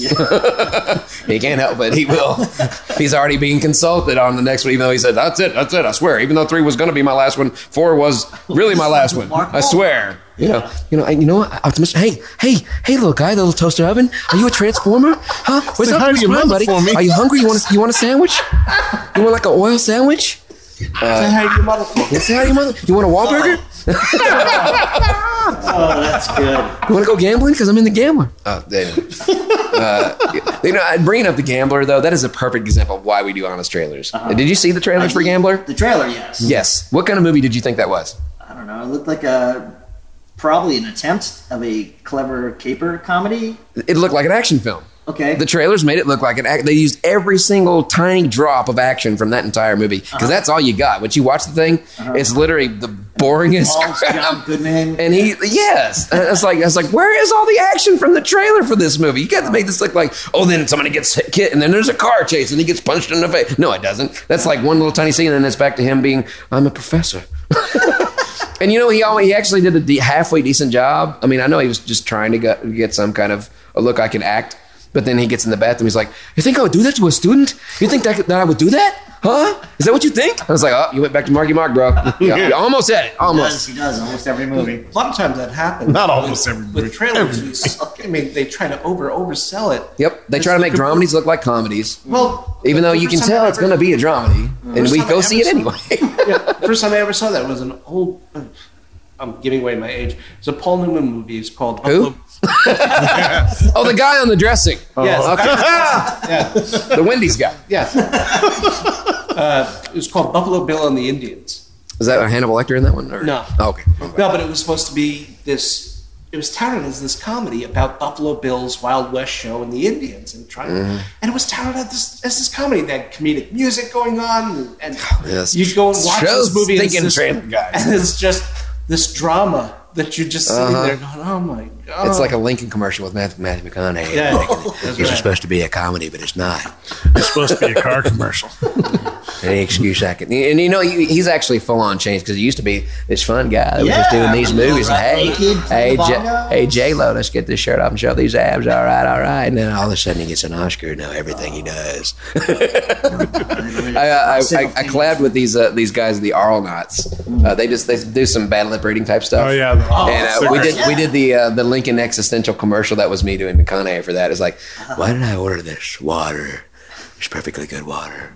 he can't help it. He will. He's already being consulted on the next one, even though he said, "That's it. That's it. I swear." Even though three was going to be my last one, four was really my last one. I swear. You know, you know, I- you know what? Optimus. Hey, hey, hey, little guy, little toaster oven. Are you a transformer? Huh? Where's Say hi to Optimus Prime, buddy? for me. Are you hungry? You want a, you want a sandwich? You want like an oil sandwich? Say hi to your mother for. You say hi to your mother. You want a Wahlburger? Oh, that's good. You want to go gambling? Because I'm in the gambler. Oh, damn. uh, you know, bringing up the gambler though, that is a perfect example of why we do honest trailers. Did you see the trailers for Gambler? The trailer, yes. Yes. What kind of movie did you think that was? I don't know. It looked like a probably an attempt of a clever caper comedy. It looked like an action film. Okay. The trailers made it look like an act. They used every single tiny drop of action from that entire movie because uh-huh. that's all you got. When you watch the thing, uh-huh. it's literally the boringest crap. John Goodman. And he, yes, it's like it's like, where is all the action from the trailer for this movie? You got to make this look like, oh, then somebody gets hit, and then there's a car chase, and he gets punched in the face. No, it doesn't. That's like one little tiny scene, and then it's back to him being, I'm a professor. and you know, he always, he actually did a de- halfway decent job. I mean, I know he was just trying to get, get some kind of a look I can act, but then he gets in the bathroom. He's like, you think I would do that to a student? You think that, that I would do that? Huh? Is that what you think? I was like, oh, you went back to Marky Mark, bro. Yeah, you almost had it. he Almost. does, he does almost every movie. A lot of times that happens. Not almost every movie. with movie. trailers. you s- I mean, they try to over oversell it. Yep, they It's try to make a- dramedies look like comedies. Well, Even though you can tell I it's going to be a dramedy, and we go see it anyway. yeah, first time I ever saw that was an old. I'm giving away my age. It's a Paul Newman movie. It's called Who? oh, the guy on the dressing. Yes. Okay. yeah, the Wendy's guy. yes. uh, it was called Buffalo Bill and the Indians. Is that a Hannibal Lecter in that one? Or? No. Oh, okay. No, but it was supposed to be this. It was touted as this comedy about Buffalo Bill's Wild West show and the Indians, and trying, Mm-hmm. and it was touted as this, as this comedy. that comedic music going on, and, and yes. you go and watch Shows this movie, and it's, thinking this, trailer guys. and it's just this drama that you're just sitting Uh-huh. there going, "Oh my god!" It's like a Lincoln commercial with Matthew, Matthew McConaughey. yeah, This that's is right. supposed to be a comedy, but it's not. It's supposed to be a car commercial. Any excuse I can. And you know, he's actually full on changed because he used to be this fun guy that was just doing these with the movies. And, right hey, hey, J- hey, J Lo, let's get this shirt off and show these abs. All right, all right. And then All all of a sudden, he gets an Oscar. Now everything he does. I, I, I, I collabed with these uh, these guys, the Arlenauts. Uh, they just they do some bad lip reading type stuff. Oh yeah, the- and uh, we did we did the uh, the Lincoln existential commercial that was me doing McConaughey for that. It's like Why did I order this water? It's perfectly good water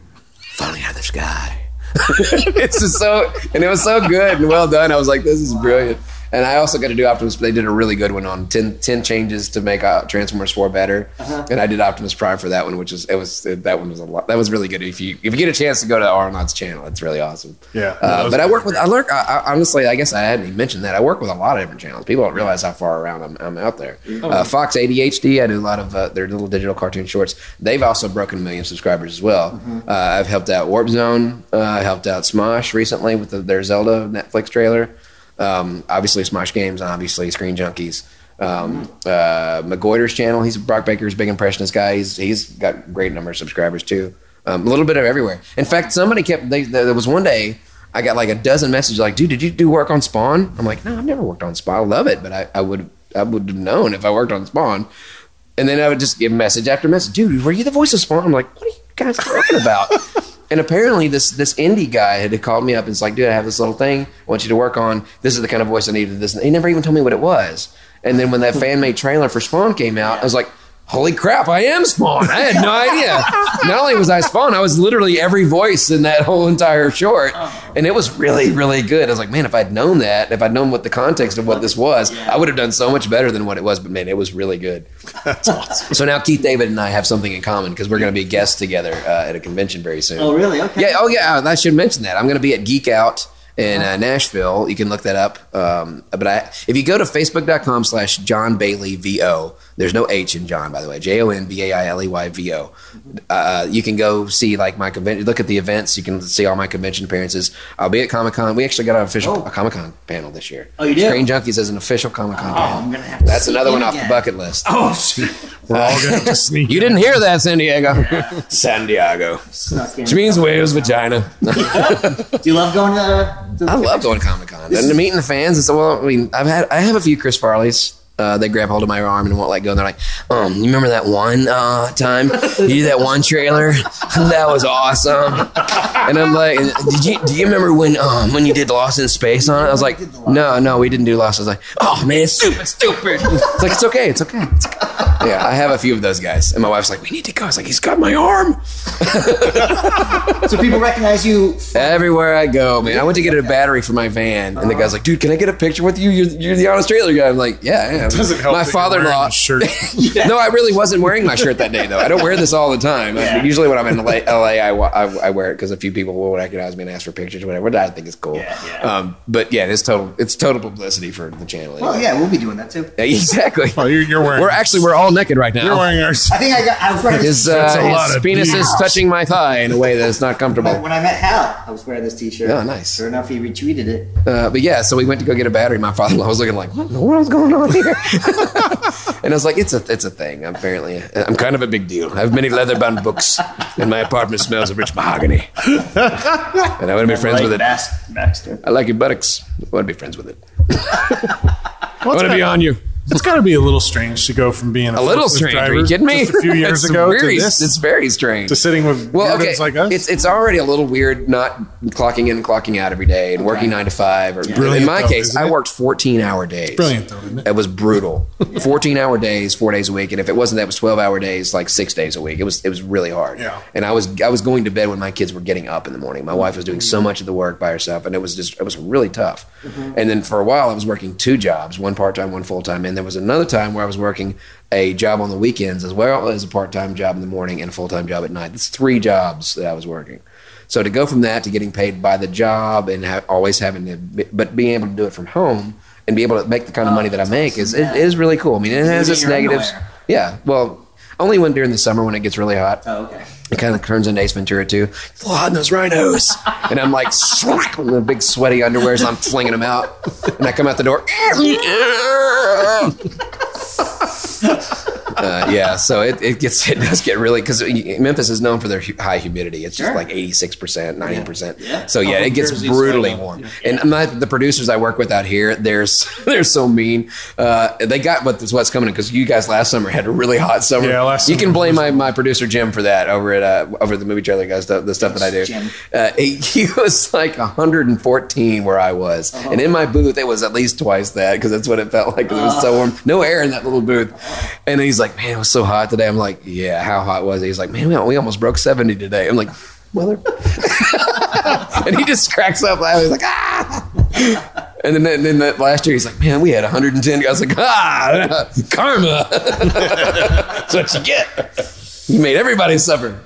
falling out of the sky. it's just so and it was so good and well done. I was like, this is brilliant. And I also got to do Optimus. They did a really good one on 10, 10 changes to make uh, Transformers Four better. And I did Optimus Prime for that one, which is it was that one was a lot. That was really good. If you if you get a chance to go to Arnold's channel, it's really awesome. Yeah, Uh, but I work with I learn. I, I, honestly, I guess I hadn't even mentioned that I work with a lot of different channels. People don't realize how far around I'm, I'm out there. Uh, Fox ADHD. I do a lot of uh, their little digital cartoon shorts. They've also broken a million subscribers as well. Uh, I've helped out Warp Zone. Uh, I helped out Smosh recently with the, their Zelda Netflix trailer. Um, obviously, Smosh Games. Obviously, Screen Junkies. Um, uh, McGoiter's channel. He's Brock Baker's big impressionist guy. He's he's got great number of subscribers too. Um, a little bit of everywhere. In fact, somebody kept. They, there was one day I got like a dozen messages like, "Dude, did you do work on Spawn?" I'm like, "No, I've never worked on Spawn. I love it, but I, I would I would have known if I worked on Spawn." And then I would just give message after message, "Dude, were you the voice of Spawn?" I'm like, "What are you guys talking about?" and apparently, this this indie guy had called me up and it's like, "Dude, I have this little thing. I want you to work on. This is the kind of voice I needed. This." He never even told me what it was. And then when that hmm. fan made trailer for Spawn came out, I was like. Holy crap, I am Spawn. I had no idea. Not only was I Spawn, I was literally every voice in that whole entire short. And it was really, really good. I was like, man, if I'd known that, if I'd known what the context of what this was, I would have done so much better than what it was. But man, it was really good. That's awesome. So now Keith David and I have something in common because we're going to be guests together uh, at a convention very soon. Oh, really? Okay. Yeah. Oh, yeah. I should mention that. I'm going to be at Geek Out in uh, Nashville. You can look that up. Um, but I, if you go to facebook.com slash Jon Bailey VO, there's no H in John, by the way, J O N B A I L E Y V O. Uh, you can go see like my convention, look at the events. You can see all my convention appearances. I'll be at Comic Con. We actually got an official a Comic Con panel this year. Oh, you did? Screen Junkies as an official Comic Con Oh, panel. I'm gonna have to That's another one off the bucket list. Oh, shit. We're all going to sneak. You didn't hear that, San Diego. San Diego. Snuck in. Which means whale's vagina. Do you love going to? to I love going to Comic Con and meeting the fans. And so, well, I mean, I've had I have a few Chris Farleys. Uh, they grab hold of my arm and won't let go. And they're like, "Um, you remember that one uh, time you did that one trailer? that was awesome." And I'm like, "Did you do you remember when um when you did Lost in Space on it?" I was like, "No, no, we didn't do Lost." I was like, "Oh man, it's stupid, stupid." It's like it's okay, it's okay. It's okay. Yeah, I have a few of those guys, and my wife's like, "We need to go." I was like, "He's got my arm." So people recognize you. Everywhere I go, man. I went to get a battery for my van, and the guy's like, "Dude, can I get a picture with you? You're, you're the honest trailer guy." I'm like, "Yeah, yeah." Doesn't help My that you're wearing father-in-law. a shirt. No, I really wasn't wearing my shirt that day though. I don't wear this all the time. I mean, usually when I'm in LA, LA I, I, I wear it because a few people will recognize me and ask for pictures or whatever. Which I think is cool. Yeah, yeah. Um, but yeah, it's total. It's total publicity for the channel. Well, yeah, we'll be doing that too. Yeah, exactly. Oh, you're, you're wearing. We're actually we're all naked right now. You're wearing ours. I think I got. I was wearing this. his uh, That's a lot his of penis is touching my thigh in a way that's not comfortable. when I met Hal, I was wearing this T-shirt. Oh, nice. Sure enough, he retweeted it. Uh, but yeah, so we went to go get a battery. My father-in-law was looking like, "What in the world's going on here?" and I was like, "It's a, it's a thing. Apparently, I'm kind of a big deal. I have many leather-bound books, and my apartment smells of rich mahogany. and I want to be friends with it. Bas- Baxter. I like your buttocks. I want to be friends with it. I want to be on you. It's got to be a little strange to go from being a, A little strange. driver Are you kidding me? just a few years It's ago very, to this, it's very strange. to sitting with Well, okay, like us. it's it's already a little weird not clocking in and clocking out every day and working nine to five. Or Brilliant, in my though, case, I worked fourteen hour days. brilliant, though, isn't it? It was brutal. Fourteen hour days, four days a week, and if it wasn't that, it was twelve hour days, like six days a week. It was it was really hard. Yeah. And I was I was going to bed when my kids were getting up in the morning. My wife was doing so much of the work by herself, and it was just it was really tough. Mm-hmm. And then for a while, I was working two jobs, one part time, one full time, and there was another time where I was working a job on the weekends as well as a part time job in the morning and a full time job at night. It's three jobs that I was working. So to go from that to getting paid by the job and ha- always having to, be, but being able to do it from home and be able to make the kind of money that I make is is really cool. I mean, it has its negatives. underwear. Yeah, well, only when during the summer when it gets really hot. Oh, okay. It kind of turns into Ace Ventura too. It's a little in those rhinos. and I'm like, swack, with the big sweaty underwears, and I'm flinging them out. And I come out the door. Uh, yeah, so it, it gets it does get really because Memphis is known for their hu- high humidity. It's just Sure. like eighty six percent, ninety percent. Yeah. So yeah, Oh, it gets Jersey's brutally right warm. yeah. And my, the producers I work with out here, they're they're so mean. Uh, they got what what's coming because you guys last summer had a really hot summer. Yeah, last you can blame my, my producer Jim for that over at uh, over the movie trailer guys the, the stuff that I do. Jim. Uh, he, he was like 114 where I was, and in my booth it was at least twice that because that's what it felt like 'cause it was so warm, no air in that little booth. And he's like, "Man, it was so hot today." I'm like, "Yeah, how hot was it?" He's like, "Man, we, almost broke 70 today." I'm like, "Mother," and he just cracks up laughing. He's like, "Ah." And then, then, that last year, he's like, "Man, we had 110." I was like, "Ah, karma. That's what you get. You made everybody suffer."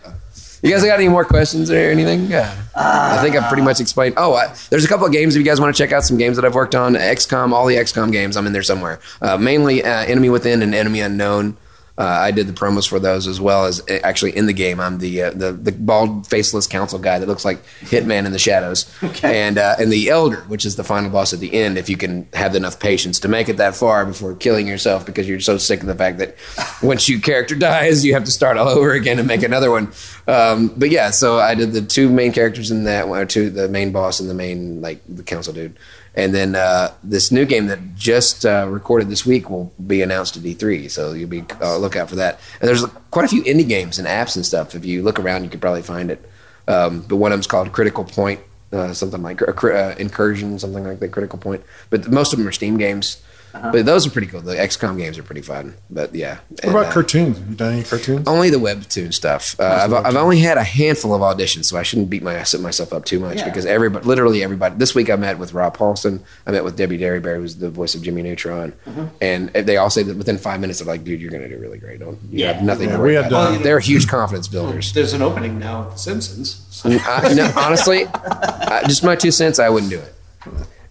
You guys got any more questions or anything? Yeah. I think I've pretty much explained. Oh, I, there's a couple of games if you guys want to check out some games that I've worked on. XCOM, all the XCOM games, I'm in there somewhere. Uh, mainly uh, Enemy Within and Enemy Unknown. Uh, I did the promos for those as well as uh, actually in the game. I'm the uh, the, the bald, faceless council guy that looks like Hitman in the shadows, and uh, and the Elder, which is the final boss at the end. If you can have enough patience to make it that far before killing yourself, because you're so sick of the fact that once your character dies, you have to start all over again and make another one. Um, but yeah, so I did the two main characters in that one, or two the main boss and the main like the council dude. And then uh, this new game that just uh, recorded this week will be announced at E3, so you'll be uh, look out for that. And there's quite a few indie games and apps and stuff. If you look around, you could probably find it. Um, but one of them's called Critical Point, uh, something like uh, Incursion, something like that. Critical Point. But most of them are Steam games. But those are pretty cool. The XCOM games are pretty fun. But yeah. What And, about uh, cartoons? Have you done any cartoons? only the webtoon stuff. Uh, I've, I've only had a handful of auditions, so I shouldn't beat my, set myself up too much Yeah. because everybody, literally everybody. This week I met with Rob Paulsen. I met with Debbie Derryberry, who's the voice of Jimmy Neutron, and they all say that within five minutes they're like, "Dude, you're going to do really great. Don't you Yeah. have nothing Yeah, to worry we had, about." uh, They're huge confidence builders. There's an opening now at The Simpsons. So I, no, honestly, I, just my two cents. I wouldn't do it.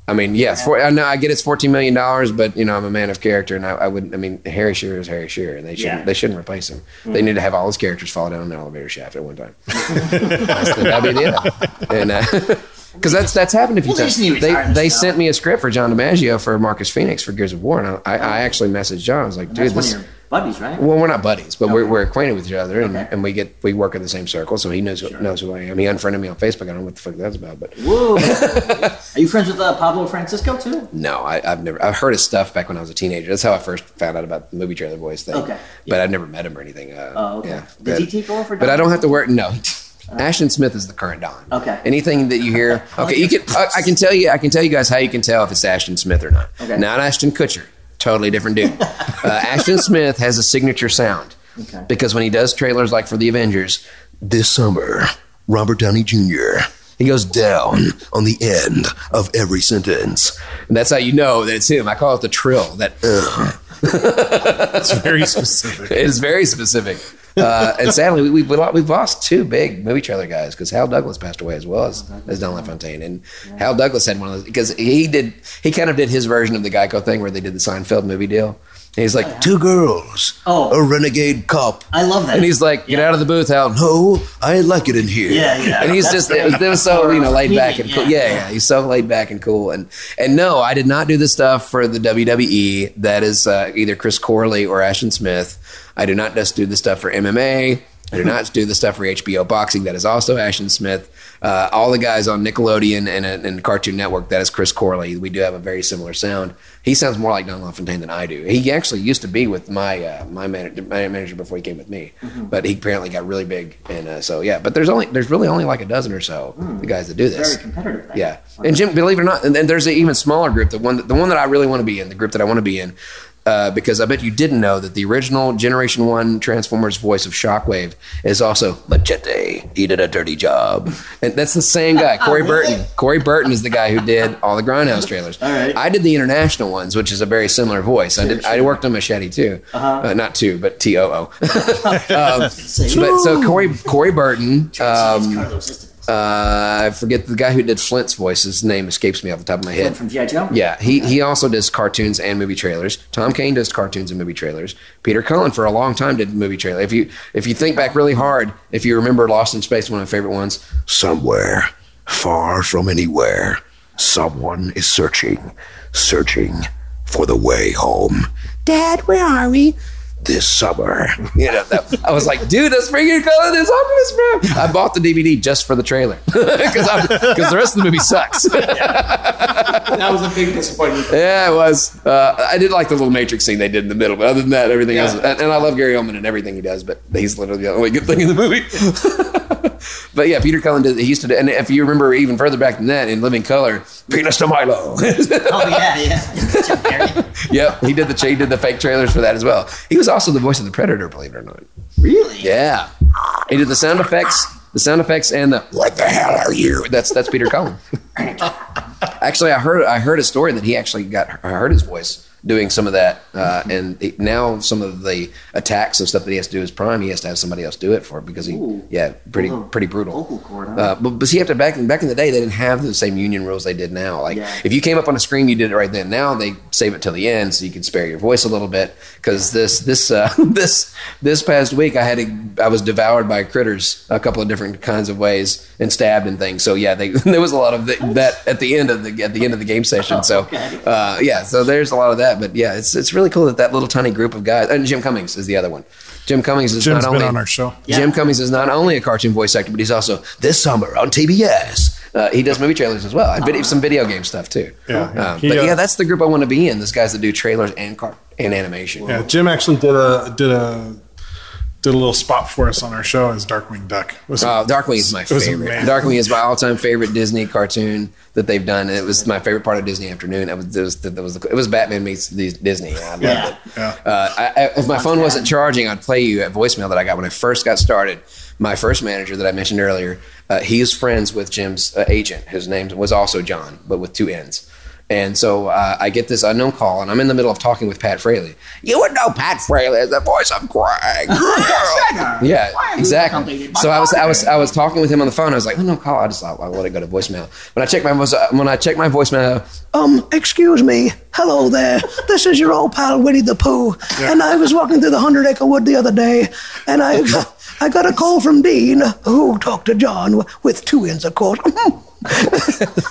I mean, yes, for, I know I get it's fourteen million dollars, but you know I'm a man of character, and I, I would. I mean, Harry Shearer is Harry Shearer, and they shouldn't Yeah. they shouldn't replace him. They need to have all his characters fall down an elevator shaft at one time. That'd be the end. And uh, because that's that's happened a few Well, they times. need They they sent me a script for John DiMaggio for Marcus Fenix for Gears of War, and I, I actually messaged John. I was like, dude, this. Buddies, right? Well, we're not buddies, but we're, we're acquainted with each other, and, Okay. and we get we work in the same circle, so he knows knows who I am. He unfriended me on Facebook. I don't know what the fuck that's about, but Whoa. Are you friends with uh, Pablo Francisco too? no, I, I've never I've heard his stuff back when I was a teenager. That's how I first found out about the movie trailer boys thing. Okay. but I've never met him or anything. Uh, Oh, okay. Yeah, Did but, he take over for But I don't have to wear no. Ashton Smith is the current Don. Okay. Anything that you hear, okay, you can. I, I can tell you. I can tell you guys how you can tell if it's Ashton Smith or not. Okay. Not Ashton Kutcher. Totally different dude. uh, Ashton Smith has a signature sound. Okay. Because when he does trailers like for the Avengers, This summer, Robert Downey Jr. he goes down. on the end of every sentence. And that's how you know that it's him. I call it the trill. That It's very specific. It is very specific. Uh, and sadly, we, we've, we've lost two big movie trailer guys because Hal Douglas passed away as well as, as Don LaFontaine. And Hal Douglas had one of those because he did, he kind of did his version of the Geico thing where they did the Seinfeld movie deal. And he's like, Two girls, Oh. a renegade cop. I love that. and he's like, get out of the booth, Hal. No, I like it in here. yeah, yeah. And he's just it was, it was so you know laid back and cool. Yeah. Yeah, yeah, he's so laid back and cool. And and no, I did not do the stuff for the WWE. That is uh, either Chris Corley or Ashton Smith. I do not just do the stuff for MMA. I do not do the stuff for HBO boxing. That is also Ashton Smith. Uh, all the guys on Nickelodeon and, and Cartoon Network. That is Chris Corley. We do have a very similar sound. He sounds more like Don LaFontaine than I do. He actually used to be with my uh, my, manager, my manager before he came with me, but he apparently got really big. And uh, so yeah, but there's only there's really only like a dozen or so the guys that do this. Very competitive. Yeah, and Jim, believe it or not, and then there's an even smaller group. The one, that, the one that I really want to be in, the group that I want to be in, uh, because I bet you didn't know that the original Generation One Transformers voice of Shockwave is also Machete. He did a dirty job, and that's the same guy, Corey Burton. Corey Burton is the guy who did all the Grindhouse trailers. All right. I did the international ones, which is a very similar voice. I did. I worked on Machete too, Uh huh. not two, but T O O. Um, But so Corey Corey Burton. Um. Uh, I forget the guy who did Flint's voice. His name escapes me off the top of my head. from G.I. Joe? Yeah, he he also does cartoons and movie trailers. Tom Kane does cartoons and movie trailers. Peter Cullen for a long time did movie trailer. If you if you think back really hard, if you remember Lost in Space, one of my favorite ones. Somewhere, far from anywhere, someone is searching, searching for the way home. Dad, where are we? This summer. You know, that, I was like, dude, that's Peter Cullen. It's Optimus Prime. I bought the DVD just for the trailer because because the rest of the movie sucks. That was a big disappointment. Yeah, it was. Uh, I did like the little Matrix scene they did in the middle, but other than that, everything Yeah. else. And, and I love Gary Oldman and everything he does, but he's literally the only good thing in the movie. but yeah, Peter Cullen did. He used to, do, and if you remember even further back than that, in Living Color, Penis to Milo. Oh yeah, yeah. Jim Carrey. yep, he did the he did the fake trailers for that as well. He was also the voice of the Predator, believe it or not. Really? Yeah, he did the sound effects, the sound effects, and the What the hell are you? that's that's Peter Cullen. actually, I heard I heard a story that he actually got I heard his voice doing some of that, uh, and it, now some of the attacks and stuff that he has to do as Prime, he has to have somebody else do it for because he Ooh. yeah pretty pretty brutal. vocal cord, huh? Uh, but but see, after back in back in the day, they didn't have the same union rules they did now. Like Yeah. if you came up on a screen, you did it right then. Now they save it till the end so you can spare your voice a little bit because this this uh, this this past week I had a, I was devoured by critters a couple of different kinds of ways and stabbed and things. So yeah, they, there was a lot of the, that at the end of the at the end of the game session. So Okay. uh, yeah, so there's a lot of that. But yeah, it's it's really cool that that little tiny group of guys and Jim Cummings is the other one. Jim Cummings is Jim's not been only on our show. Jim Cummings is not only a cartoon voice actor, but he's also This summer on TBS. uh, he does movie trailers as well, and video, some video game stuff too. Yeah. Um, He, but uh, yeah, that's the group I want to be in. Those guys that do trailers and car and animation. Yeah, Jim actually did a did a did a little spot for us on our show as Darkwing Duck. Was- Uh, Darkwing is my it favorite. Darkwing is my all-time favorite Disney cartoon that they've done. And it was my favorite part of Disney Afternoon. It was it was, it was, it was Batman meets Disney. I loved Yeah. it. Yeah. Uh, I, I, if my phone wasn't charging, I'd play you a voicemail that I got when I first got started. My first manager that I mentioned earlier, uh, he is friends with Jim's uh, agent. His name was also John, but with two N's. And so uh, I get this unknown call, and I'm in the middle of talking with Pat Fraley. You would know Pat Fraley as the voice of Krang. yeah, exactly. So I was I was I was talking with him on the phone. I was like, oh no, call. I just I'll, I'll let it go to voicemail. When I check my voice, uh, when I check my voicemail, Um, excuse me. Hello there. This is your old pal Winnie the Pooh. And I was walking through the Hundred Acre Wood the other day, and I, I got a call from Dean, who talked to John with two ends, of course.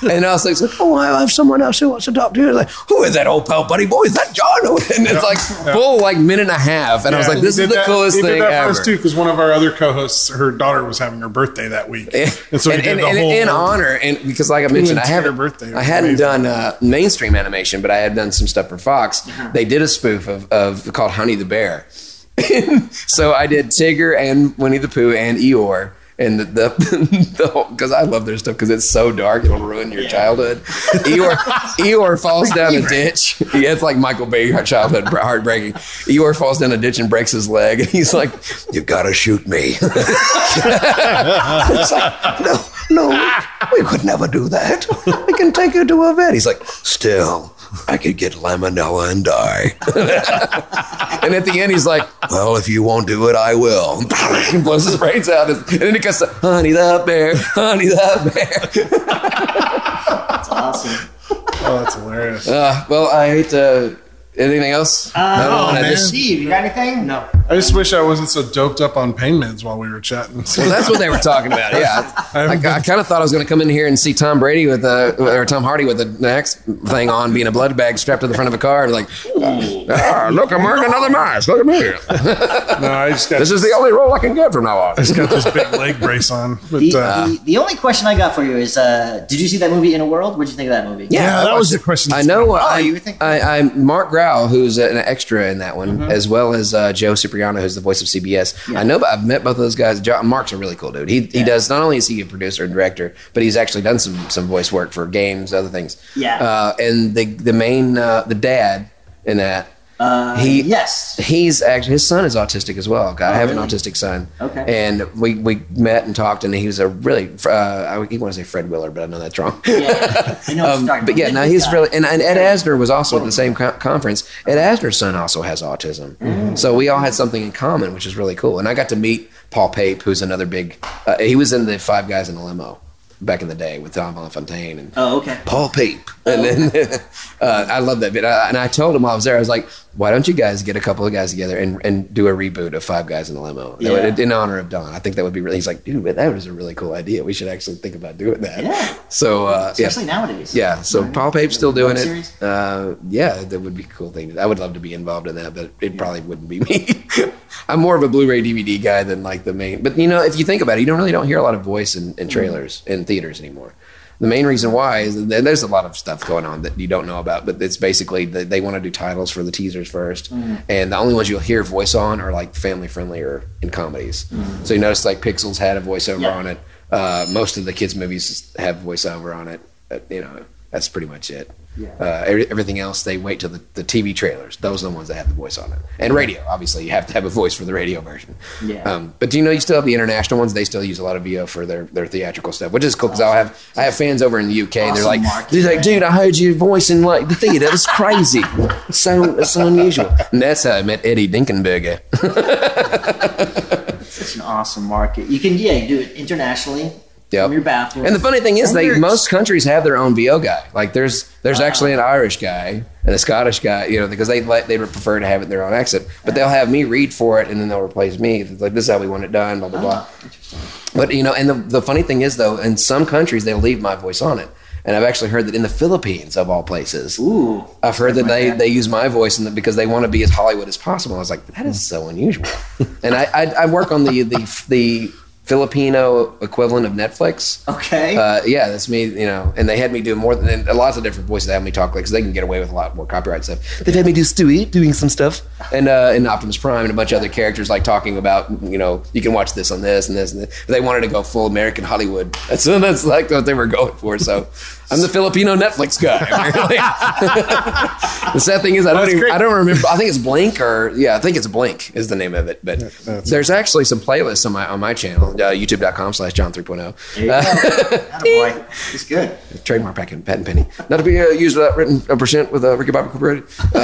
and I was like, oh, I have someone else who wants to talk to you. Like, who is that old pal buddy boy? Is that John? And it's like full like minute and a half, and I was like, this is the that- coolest he thing did that ever. for us too, because one of our other co-hosts, her daughter was having her birthday that week, and so he and, did and- the and whole in honor, and because like I mentioned, I entire haven't birthday. I hadn't amazing. done uh, mainstream animation, but I had done some stuff for Fox. Uh-huh. They did a spoof of, of called Honey the Bear. so I did Tigger and Winnie the Pooh and Eeyore. And the the because I love their stuff because it's so dark it'll ruin your childhood. Eeyore Eeyore falls down a ditch. Yeah, it's like Michael Bay childhood heartbreaking. Eeyore falls down a ditch and breaks his leg. And he's like, "You've gotta shoot me. it's like, no, no, we could never do that. We can take you to a vet. He's like, Still, I could get salmonella and die. and at the end he's like, Well, if you won't do it, I will. he blows his brains out, and then it goes to Honey the Bear, Honey the Bear. That's awesome. Oh, that's hilarious. Uh, well, I hate to. Anything else? Uh, I don't oh, man. Steve, you got anything? No. I just wish I wasn't so doped up on pain meds while we were chatting. Well, that's what they were talking about. Yeah, I, I kind of thought I was going to come in here and see Tom Brady with a or Tom Hardy with the next thing on, being a blood bag strapped to the front of a car, and like, ah, look, I'm wearing another mask. Look at me. no, I just got This is the only role I can get from now on. I just got this big leg brace on. But The, uh, the, the only question I got for you is, uh, did you see that movie In a World? What did you think of that movie? yeah, that was watched the question. I know. I, Oh, you think- I, I Mark Who's an extra in that one, as well as uh, Joe Cipriano, who's the voice of CBS. I know, but I've met both of those guys. Mark's a really cool dude. He he does not only is he a producer and director, but he's actually done some some voice work for games, other things. Yeah. Uh, and the the main uh, the dad in that. Uh, He yes. He's actually his son is autistic as well. I have really? an autistic son. Okay. And we, we met and talked, and he was a really uh, I would want to say Fred Willard, but I know that's wrong. Yeah. I know Um, but yeah, Good no, he's really and, and Ed Asner was also at the same co- conference. Ed Asner's son also has autism, Mm. so we all had something in common, which is really cool. And I got to meet Paul Pape, who's another big. Uh, he was in the Five Guys in a Limo back in the day with Tom LaFontaine and Oh, okay. Paul Pape. And then uh, I love that bit. I, and I told him while I was there, I was like, why don't you guys get a couple of guys together and, and do a reboot of Five Guys in a Limo That would- Yeah. in honor of Don? I think that would be really. He's like, dude, that was a really cool idea. We should actually think about doing that. Yeah. So uh, yeah. Especially nowadays. Yeah, so Paul Pape's still doing it. Uh, yeah, that would be a cool thing. I would love to be involved in that, but it probably wouldn't be me. I'm more of a Blu-ray DVD guy than like the main. But you know, if you think about it, you don't really don't hear a lot of voice in, in trailers in theaters anymore. The main reason why is there's a lot of stuff going on that you don't know about, but it's basically they want to do titles for the teasers 1st and the only ones you'll hear voice on are like family friendly or in comedies. So you notice like Pixels had a voiceover Yeah. on it. Uh, most of the kids' movies have voiceover on it. Uh, you know, that's pretty much it. Yeah. Uh, every, everything else, they wait till the, the TV trailers. Those are the ones that have the voice on it. And radio, obviously, you have to have a voice for the radio version. Yeah. Um, but do you know you still have the international ones? They still use a lot of VO for their, their theatrical stuff, which is cool because I have I have fans over in the UK. they're like, market, they're like, dude, I heard your voice in like the theater. That's crazy. It's so it's so unusual. And that's how I met Eddie Dinkenberger. Such an awesome market. You can, yeah, you do it internationally Yep. from your bathroom. And the funny thing is, they most countries have their own VO guy. Like there's there's actually an Irish guy and a Scottish guy, you know, because they like they would prefer to have it in their own accent. But they'll have me read for it, and then they'll replace me. It's like this is how we want it done, blah blah blah. Oh, but you know, and the the funny thing is though, in some countries they'll leave my voice on it. And I've actually heard that in the Philippines, of all places, Ooh. I've heard that they, they use my voice in the, because they want to be as Hollywood as possible. I was like, that is so unusual. and I, I, I work on the, the the Filipino equivalent of Netflix. Okay. Uh, yeah, that's me. You know, and they had me do more than lots of different voices. They had me talk like because they can get away with a lot more copyright stuff. They've had me do Stewie doing some stuff, and uh, and Optimus Prime and a bunch of other characters like talking about you know you can watch this on this and this and this. They wanted to go full American Hollywood. That's that's like what they were going for. So I'm the Filipino Netflix guy. the sad thing is, I don't, even, I don't remember. I think it's Blink or yeah, I think it's Blink is the name of it. But there's actually some playlists on my on my channel, uh, YouTube.com/slash John 3.0. Uh, boy, he's good. trademark patent, patent penny. Not to be uh, used without written uh, percent with uh, Ricky Bobby Incorporated. Um,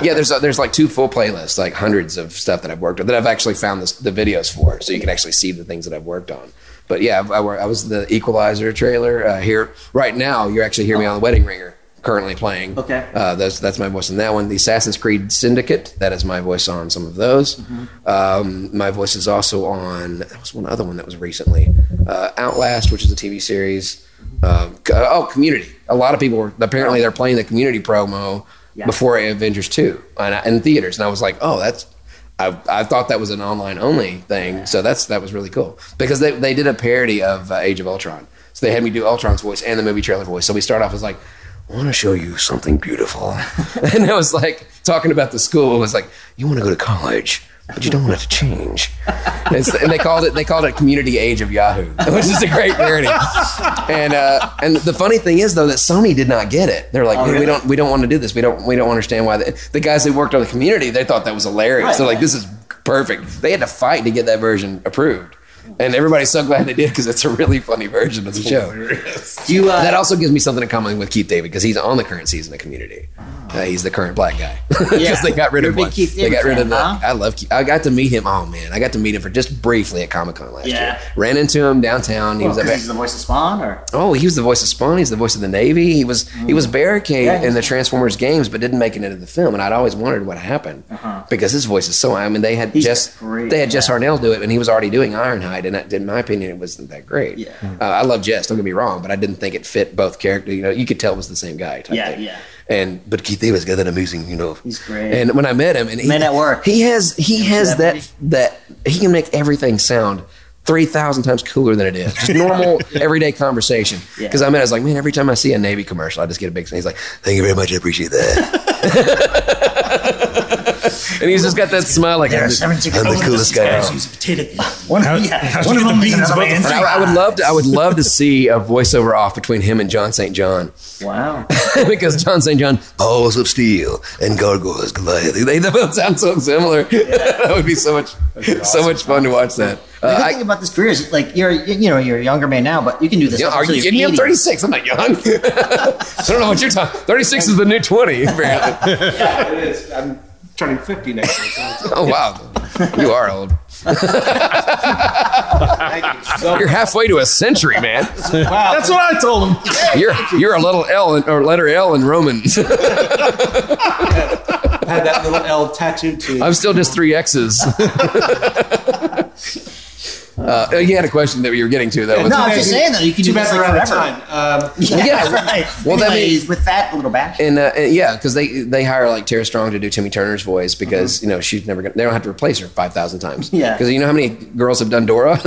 yeah, there's uh, there's like two full playlists, like hundreds of stuff that I've worked on that I've actually found this, the videos for, so you can actually see the things that I've worked on. But yeah, I, I was the Equalizer trailer uh, here right now. You're actually hearing me on the Wedding Ringer. Currently playing. Okay. Uh, that's that's my voice in that one. The Assassin's Creed Syndicate. That is my voice on some of those. Mm-hmm. Um, my voice is also on. There was one other one that was recently uh, Outlast, which is a TV series. Um, oh, Community. A lot of people were apparently they're playing the Community promo Yeah. before Avengers two and in theaters, and I was like, oh, that's. I, I thought that was an online only thing, so that's that was really cool because they, they did a parody of uh, Age of Ultron, so they had me do Ultron's voice and the movie trailer voice. So we start off as like, I want to show you something beautiful. and it was like talking about the school. It was like, you want to go to college, but you don't want it to change. And, it's- and they called it they called it Community Age of Yahoo, which is a great parody. And uh, and the funny thing is though that Sony did not get it. They're like, Oh, "Man, we don't we don't want to do this. We don't we don't understand why the, the guys that worked on the Community they thought that was hilarious. Right, They're like, this is perfect. They had to fight to get that version approved. And everybody's so glad they did because it's a really funny version of the show. Do you? Uh, That also gives me something in common with Keith David because he's on the current season of Community. Uh, he's the current black guy because Yeah. they got rid You're of a one. Keith they David got rid fan, of the. huh? I love. Keith. I got to meet him. Oh man, I got to meet him for just briefly at Comic Con last Yeah. year. Ran into him downtown. He was well, at. he's the voice of Spawn, or Oh, he was the voice of Spawn. He's the voice of the Navy. He was he was Barricade Yeah, in the Transformers games, but didn't make it into the film. And I'd always wondered what happened because his voice is so. I mean, they had Uh-huh. He's Jess great, they had Jess yeah. Harnell do it, and he was already doing Ironhide. And that, in my opinion, it wasn't that great. Yeah. Uh, I love Jess. Don't get me wrong, but I didn't think it fit both characters. You know, you could tell it was the same guy. Yeah, thing. yeah. And but Keith David's got that amazing, you know. He's great. And when I met him, and he, Men at Work. he has he has that that he can make everything sound three thousand times cooler than it is. Just normal everyday conversation. Yeah. Because I mean, I was like, man, every time I see a Navy commercial, I just get a big. He's like, Thank you very much. I appreciate that. and he's just got that smile like. I'm seven I'm the coolest guy around. Use a potato. One, yeah, how'd one of them the beans beans the man's I, I would love to. I would love to see a voiceover off between him and John St. John, Wow. because John St. John, Balls of steel and gargoyles Goliath. they, they both sound so similar. that would be so much, so much fun to watch that. The Uh, good I, thing about this career is, like, you're, you know, you're a younger man now, but you can do this. Yeah, are you kidding me? I'm 36. I'm not young. I don't know what you're talking. 36 is the new 20. Apparently. Yeah, it is. I'm turning 50 next year. So Oh wow, you are old. you so You're halfway to a century, man. Wow. That's what I told him. You're you're a little L in, or letter L in Roman. I had that little L tattooed to I'm still just three X's. Uh, you had a question that you were getting to, though. No, I was just saying though, you can do bad this we're like forever. time. Um, Yeah, Yeah. right. Well, that means- with that little back. And, uh, and yeah, because they they hire like Tara Strong to do Timmy Turner's voice because you know she's never gonna. They don't have to replace her five thousand times. Yeah. Because you know how many girls have done Dora.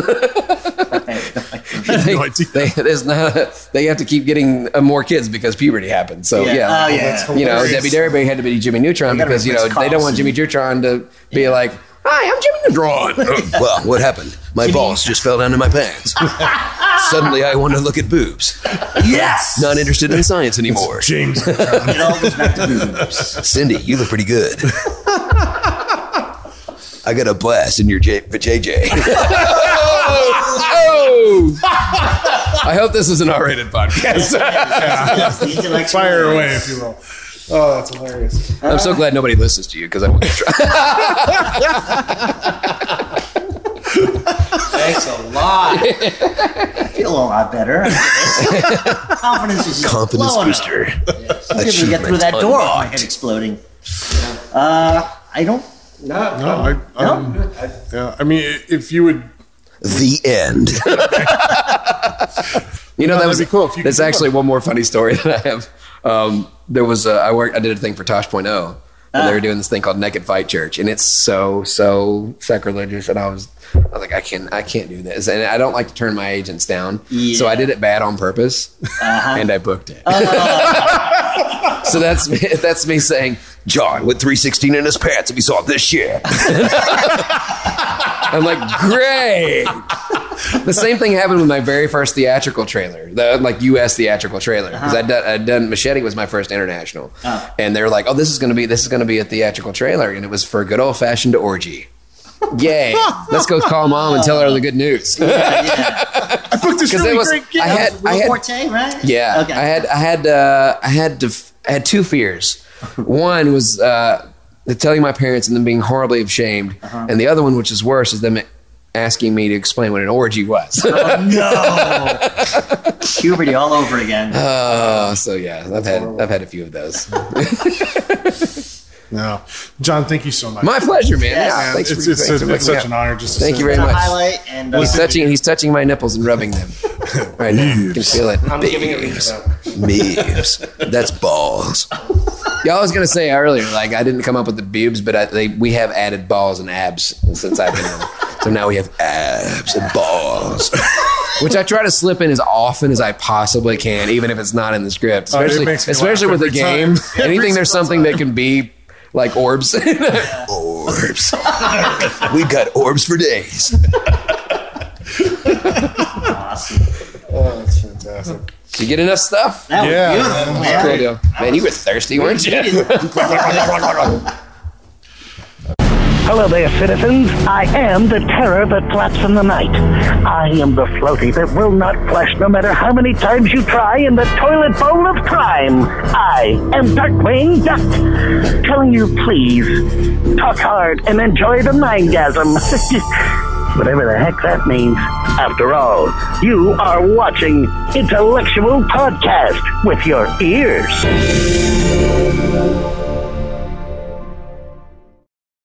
they, no idea. they, there's not, they have to keep getting uh, more kids because puberty happens. So Yeah. yeah, Oh, yeah. you know. Debbie Derryberry had to be Jimmy Neutron because you know replace they don't want Jimmy Neutron to be like, "Hi, I'm Jimmy Neutron." Well, what happened? My balls just fell down in my pants. Suddenly, I want to look at boobs. yes. Not interested in science anymore. James. It all goes back to boobs. Cindy, you look pretty good. I got a blast in your J- JJ. Oh! oh! I hope this is an R-rated podcast. The Intellexual- Fire away, if you will. Oh, that's hilarious. I'm so glad nobody listens to you because I won't try. thanks a lot. I feel a lot better. Confidence is just Confidence booster. up. I'll be able to get through that Achievement door with my head exploding. Uh, I don't. No, No, I, um, yeah, I mean, if you would, The end. You know, No, that that'd was be cool if you That's could do actually one more funny story that I have. Um, there was a, I worked, I did a thing for Tosh.0, and they ah. were doing this thing called Naked Fight Church, and it's so so sacrilegious, and I was, I was like, I can't, I can't do this, and I don't like to turn my agents down, so I did it bad on purpose, uh-huh. and I booked it. Oh. so that's me, that's me saying, John with 316 in his pants if he saw this shit. I'm like, great. the same thing happened with my very first theatrical trailer, the like U.S. theatrical trailer, because I'd, I'd done Machete was my first international, and they were like, "Oh, this is gonna be this is gonna be a theatrical trailer," and it was for a good old fashioned orgy. Yay! Let's go call mom and tell her the good news. I booked this really it was- great gig. I had, I had, Forte, right? yeah, Okay. I had, I had, uh, I had to, I had two fears. One was uh, the telling my parents and them being horribly ashamed, Uh-huh. and the other one, which is worse, is them asking me to explain what an orgy was. no. Puberty all over again. Oh, so yeah, I've had, I've had a few of those. No, John, thank you so much. My pleasure, man. Yes. Yeah, Man, thanks it's for, it's, thanks for it's such out. an honor. Just Thank sit you very much. Highlight and uh, He's touching, he's touching my nipples and rubbing them right now. You can feel it. I'm giving it a though. That's balls. Yeah, I was gonna say earlier, like I didn't come up with the boobs, but I, they, we have added balls and abs since I've been on. So now we have abs and balls, which I try to slip in as often as I possibly can, even if it's not in the script. Oh, Especially, makes me especially with the game. time. Every Anything there's single something that can be like orbs. Orbs. we got orbs for days. awesome. Oh, that's fantastic. Did you get enough stuff? that was Yeah. beautiful, man. Cool deal. Man, you were thirsty, weren't you? Hello there, citizens. I am the terror that flaps in the night. I am the floaty that will not flash no matter how many times you try in the toilet bowl of crime. I am Darkwing Duck, telling you please, talk hard and enjoy the mindgasm. Whatever the heck that means. After all, you are watching Intellexual Podcast with your ears.